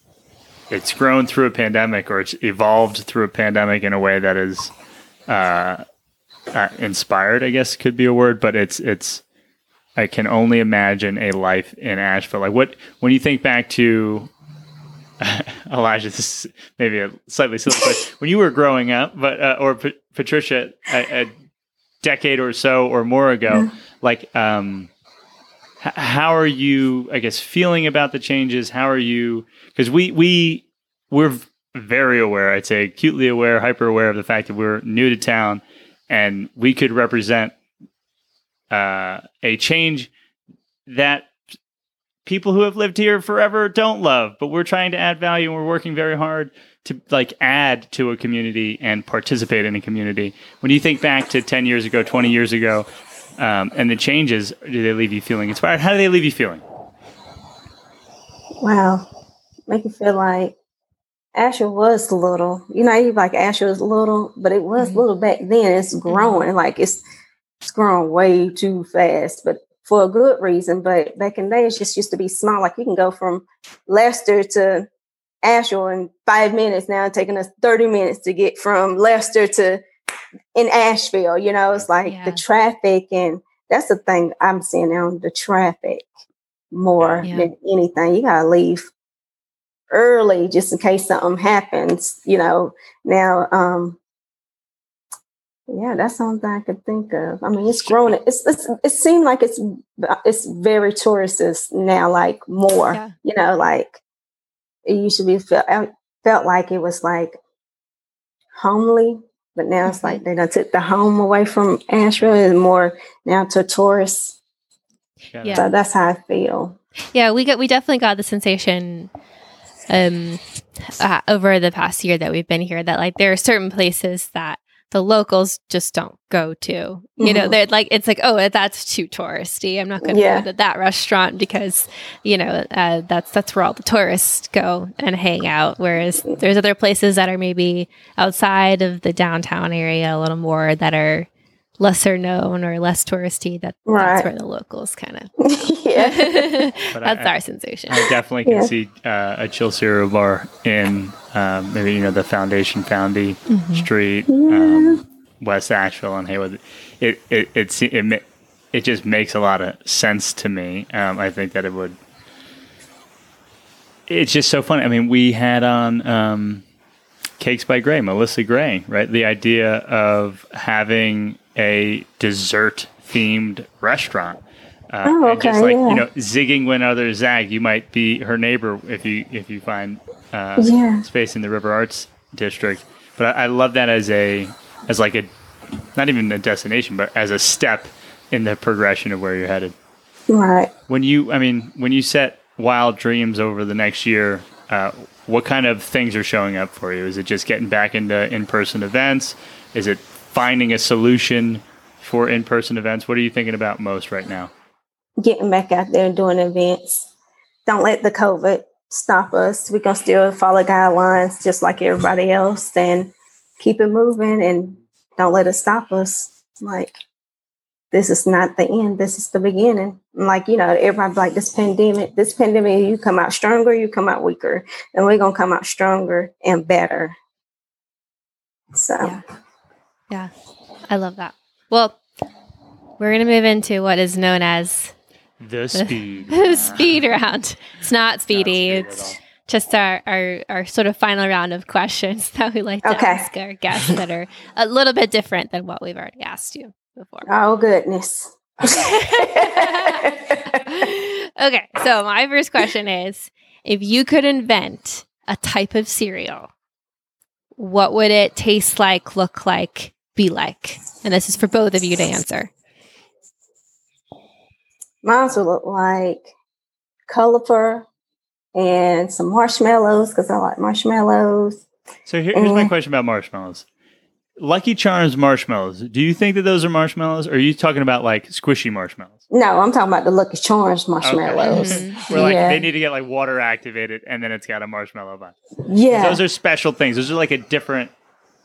it's grown through a pandemic, or it's evolved through a pandemic in a way that is uh, uh, inspired. I guess could be a word, but it's it's. I can only imagine a life in Asheville. Like what when you think back to Elijah, this is maybe a slightly silly question. When you were growing up, but uh, or P- Patricia, a, I, decade or so or more ago. Yeah. Like, um, h- how are you? I guess feeling about the changes. How are you? Because we we we're very aware. I'd say acutely aware, hyper aware of the fact that we're new to town, and we could represent uh, a change that people who have lived here forever don't love. But we're trying to add value, and we're working very hard to like add to a community and participate in a community. When you think back to 10 years ago, 20 years ago, um, and the changes, do they leave you feeling inspired? How do they leave you feeling? Wow. Make you feel like Asher was little. You know, you like Asher was little, but it was Mhm. little back then. It's growing. Like it's it's growing way too fast, but for a good reason. But back in the day, it just used to be small. Like you can go from Leicester to Asheville in five minutes now, taking us 30 minutes to get from Leicester to in Asheville. You know, it's like Yeah. the traffic and that's the thing I'm seeing now, the traffic more Yeah. than anything. You gotta leave early just in case something happens, you know. Now, um, yeah, that's something I could think of. I mean, it's growing. It's, it's it seemed like it's it's very tourist now, like more. Yeah. You know, like it used to be felt I felt like it was like homely, but now it's Mhm. like they done took the home away from Asheville and more now to tourists. Yeah. So that's how I feel. Yeah, we got we definitely got the sensation um uh, over the past year that we've been here that like there are certain places that the locals just don't go to. You know, Mhm. they're like it's like oh that's too touristy. I'm not going to Yeah. go to that restaurant because you know uh, that's that's where all the tourists go and hang out. Whereas there's other places that are maybe outside of the downtown area a little more that are lesser known or less touristy. That that's where the locals kind of. yeah. That's I- our sensation. I definitely can Yeah. see uh, a chill cereal bar in um, maybe you know the Foundation Foundy Street, um, West Asheville, and Haywood. It it it se- it, ma- it just makes a lot of sense to me. Um, I think that it would. It's just so funny. I mean, we had on um, Cakes by Gray, Melissa Gray, right? The idea of having a dessert themed restaurant. Uh, Oh, and just like yeah. you know, zigging when others zag. You might be her neighbor if you if you find uh, Yeah. space in the River Arts District. But I, I love that as a as like a not even a destination, but as a step in the progression of where you're headed. Right. When you, I mean, when you set wild dreams over the next year, uh, what kind of things are showing up for you? Is it just getting back into in-person events? Is it finding a solution for in-person events? What are you thinking about most right now? Getting back out there and doing events. Don't let the COVID stop us. We're gonna still follow guidelines just like everybody else and keep it moving and don't let it stop us. Like this is not the end. This is the beginning. Like, you know, everybody like this pandemic, this pandemic, you come out stronger, you come out weaker. And we're gonna come out stronger and better. So Yeah. Yeah, I love that. Well, we're going to move into what is known as The speed. the speed round. It's not speedy. speed it's just our, our, our sort of final round of questions that we like to Okay. ask our guests that are a little bit different than what we've already asked you before. oh goodness. okay, so my first question is if you could invent a type of cereal, what would it taste like, look like, be like? And this is for both of you to answer. Mine would look like colorful and some marshmallows because I like marshmallows. So here, here's my Mhm. question about marshmallows. Lucky Charms marshmallows. Do you think that those are marshmallows, or are you talking about like squishy marshmallows? No, I'm talking about the Lucky Charms marshmallows. Mhm. Where like Yeah. they need to get like water activated, and then it's got a marshmallow bun. Yeah, Those are special things. Those are like a different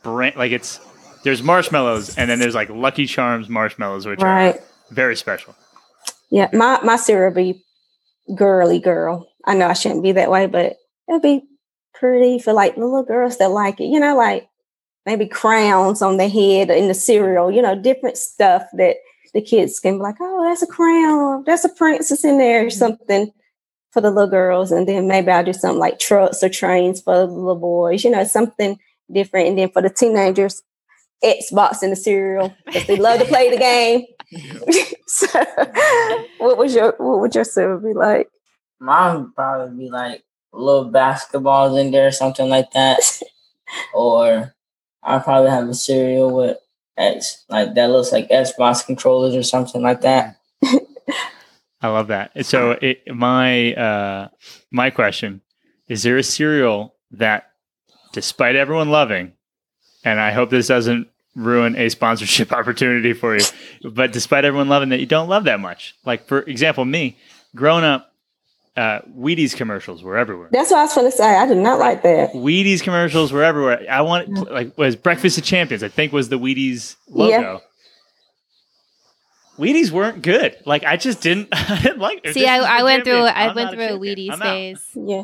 brand. Like it's there's marshmallows, and then there's like Lucky Charms marshmallows, which right. are very special. Yeah, my my cereal be girly girl. I know I shouldn't be that way, but it'd be pretty for like little girls that like it. You know, like maybe crowns on the head in the cereal. You know, different stuff that the kids can be like, oh, that's a crown, that's a princess in there, or something for the little girls. And then maybe I'll do something like trucks or trains for the little boys. You know, something different. And then for the teenagers, Xbox in the cereal because they love to play the game. so, what was your what would your cereal be like? Mine would probably be like little basketballs in there, something like that. or I'll probably have a cereal with X like that looks like Xbox controllers or something like that. I love that. So it, my uh, my question is: There a cereal that, despite everyone loving, and I hope this doesn't ruin a sponsorship opportunity for you, but despite everyone loving that, you don't love that much. Like for example, me, growing up, uh, Wheaties commercials were everywhere. That's what I was going to say. I did not like that. Wheaties commercials were everywhere. I want like was Breakfast of Champions. I think was the Wheaties logo. Yeah. Wheaties weren't good. Like I just didn't. I didn't like. it. See, I, I went through. I I'm went not a through a champion. Wheaties phase. Yeah,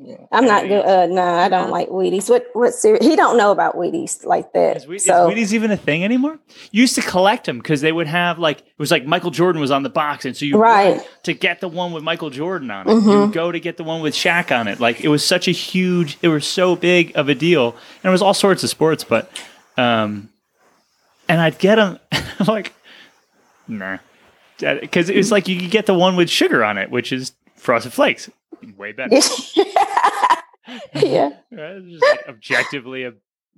Yeah. I'm not good. Uh, no, I don't like Wheaties. What what cereal? He don't know about Wheaties like that. Is, Whe- so is Wheaties even a thing anymore? You used to collect them because they would have like it was like Michael Jordan was on the box, and so you Right. to get the one with Michael Jordan on it. Mhm. You go to get the one with Shaq on it. Like it was such a huge, it was so big of a deal, and it was all sorts of sports. But, um, and I'd get them like, nah, because it was like you could get the one with sugar on it, which is Frosted Flakes, way better. yeah. Right? Just like objectively a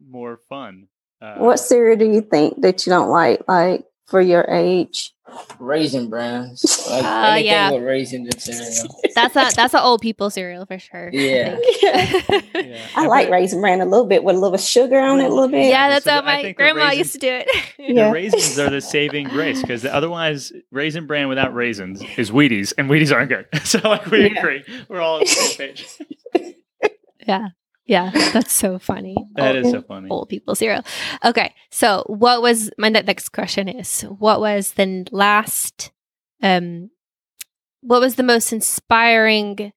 more fun. Uh, What cereal do you think that you don't like? Like for your age? Raisin Brans. Like Uh, anything yeah. with raisins in cereal. That's a that's an old people cereal for sure. I Yeah. think. yeah. I like Raisin Bran a little bit with a little sugar on it, a little bit. yeah, that's So how my grandma raisins- used to do it. The raisins are the saving grace because otherwise, raisin bran without raisins is Wheaties, and Wheaties aren't good. So, like, we Yeah. agree. We're all on the same page. yeah. Yeah. That's so funny. That old, is so funny. old people cereal. Okay. So what was my next question is what was the last um what was the most inspiring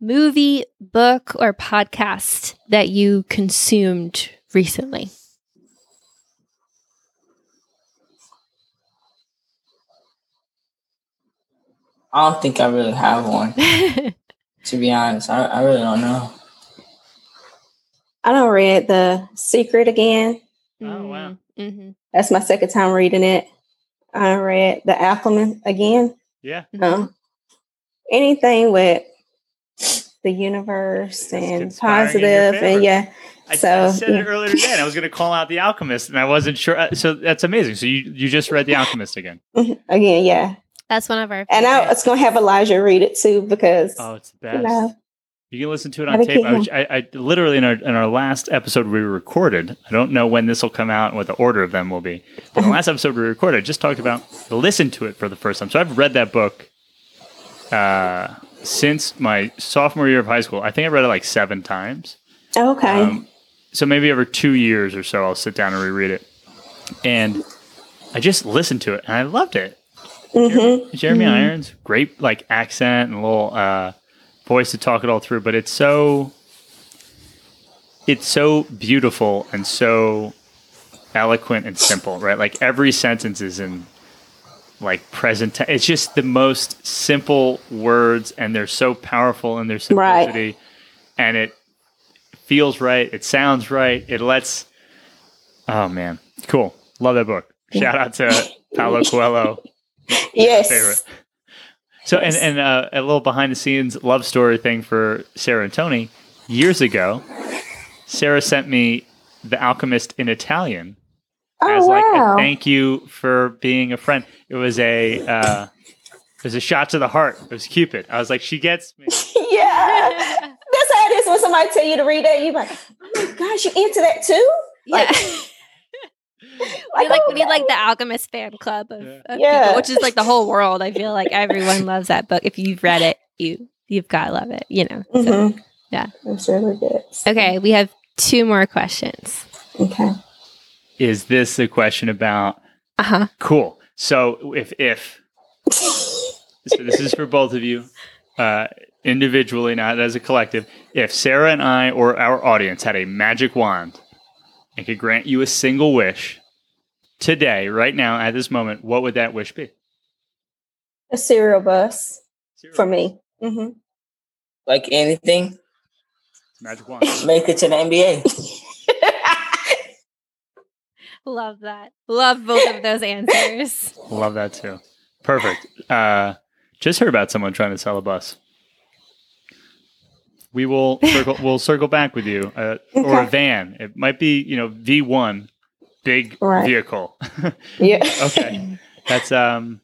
movie, book, or podcast that you consumed recently? I don't think I really have one. To be honest, I, I really don't know. I don't read The Secret again. Oh, wow. Mm-hmm. That's my second time reading it. I read The Alchemist again. Yeah. Um, anything with the universe It's and conspiring in your positive favor. and yeah. I, So, I said yeah. it earlier today, and I was going to call out The Alchemist, and I wasn't sure. uh, So, that's amazing. So, you, you just read The Alchemist again. Again, yeah. That's one of our And I was gonna have Elijah read it too because Oh, it's the you best. know You can listen to it on tape. I, was- I, I literally in our in our last episode we recorded. I don't know when this will come out and what the order of them will be. But in the last episode we recorded, I just talked about listen to it for the first time. So I've read that book uh, since my sophomore year of high school. I think I read it like seven times. okay. Um, so maybe over two years or so, I'll sit down and reread it. And I just listened to it and I loved it. hmm Jeremy Irons, great like accent and little uh, voice to talk it all through, but it's so it's so beautiful and so eloquent and simple, right? Like every sentence is in like present. Te- it's just the most simple words, and they're so powerful in their Right. simplicity, and it feels right. It sounds right. It lets. Oh man, cool! Love that book. Shout out to Paulo Coelho Yes. favorite. So, and, and uh, a little behind the scenes love story thing for Sarah and Tony. Years ago, Sarah sent me The Alchemist in Italian as Oh like wow. a thank you for being a friend. It was a uh, it was a shot to the heart. It was Cupid. I was like, she gets me. yeah. That's how it is when somebody tell you to read that. You're like, oh my gosh, you into that too? yeah. we Like, like oh, we need like the Alchemist fan club of, Yeah. of Yeah. people, which is like the whole world. I feel like everyone loves that book. If you've read it, you you've got to love it. You know. So. Mhm. yeah. That's really good. Okay, we have two more questions. Okay. Is this a question about Uh huh. cool? So if if so this is for both of you uh, individually, not as a collective. If Sarah and I or our audience had a magic wand and could grant you a single wish today, right now, at this moment, what would that wish be? A cereal bus for me. hmm Like anything, Magic wand. make it to the NBA. Love that. Love both of those answers. Love that too. Perfect. Uh, just heard about someone trying to sell a bus. We will circle. we'll circle back with you, uh, or a van. It might be, you know, V one, big Right. vehicle. Yeah. okay, that's um,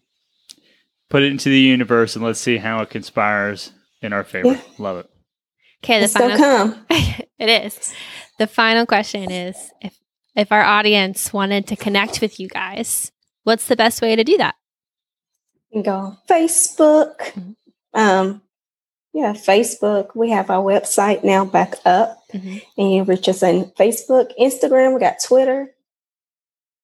put it into the universe and let's see how it conspires in our favor. Yeah. Love it. Okay, the It's final come. it is. The final question is if if our audience wanted to connect with you guys, what's the best way to do that? You can go on Facebook. Mhm. Um, yeah, Facebook. We have our website now back up, Mhm. and you reach us on Facebook, Instagram. We got Twitter.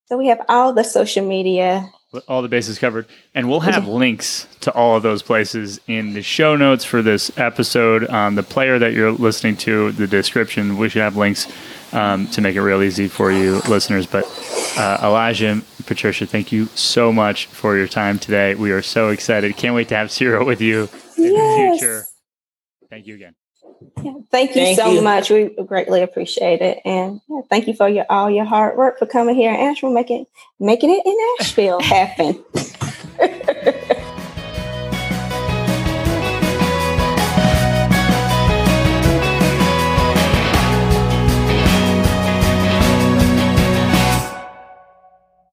So we have all the social media. all the bases covered. And we'll have links to all of those places in the show notes for this episode. On the player that you're listening to, the description, we should have links um, to make it real easy for you listeners. But uh, Elijah, Patricia, thank you so much for your time today. We are so excited. Can't wait to have Ciro with you in the future. Thank you again. Yeah, Thank you Thank so you. much. We greatly appreciate it, and yeah, thank you for your all your hard work for coming here in Asheville, making making it in Asheville happen.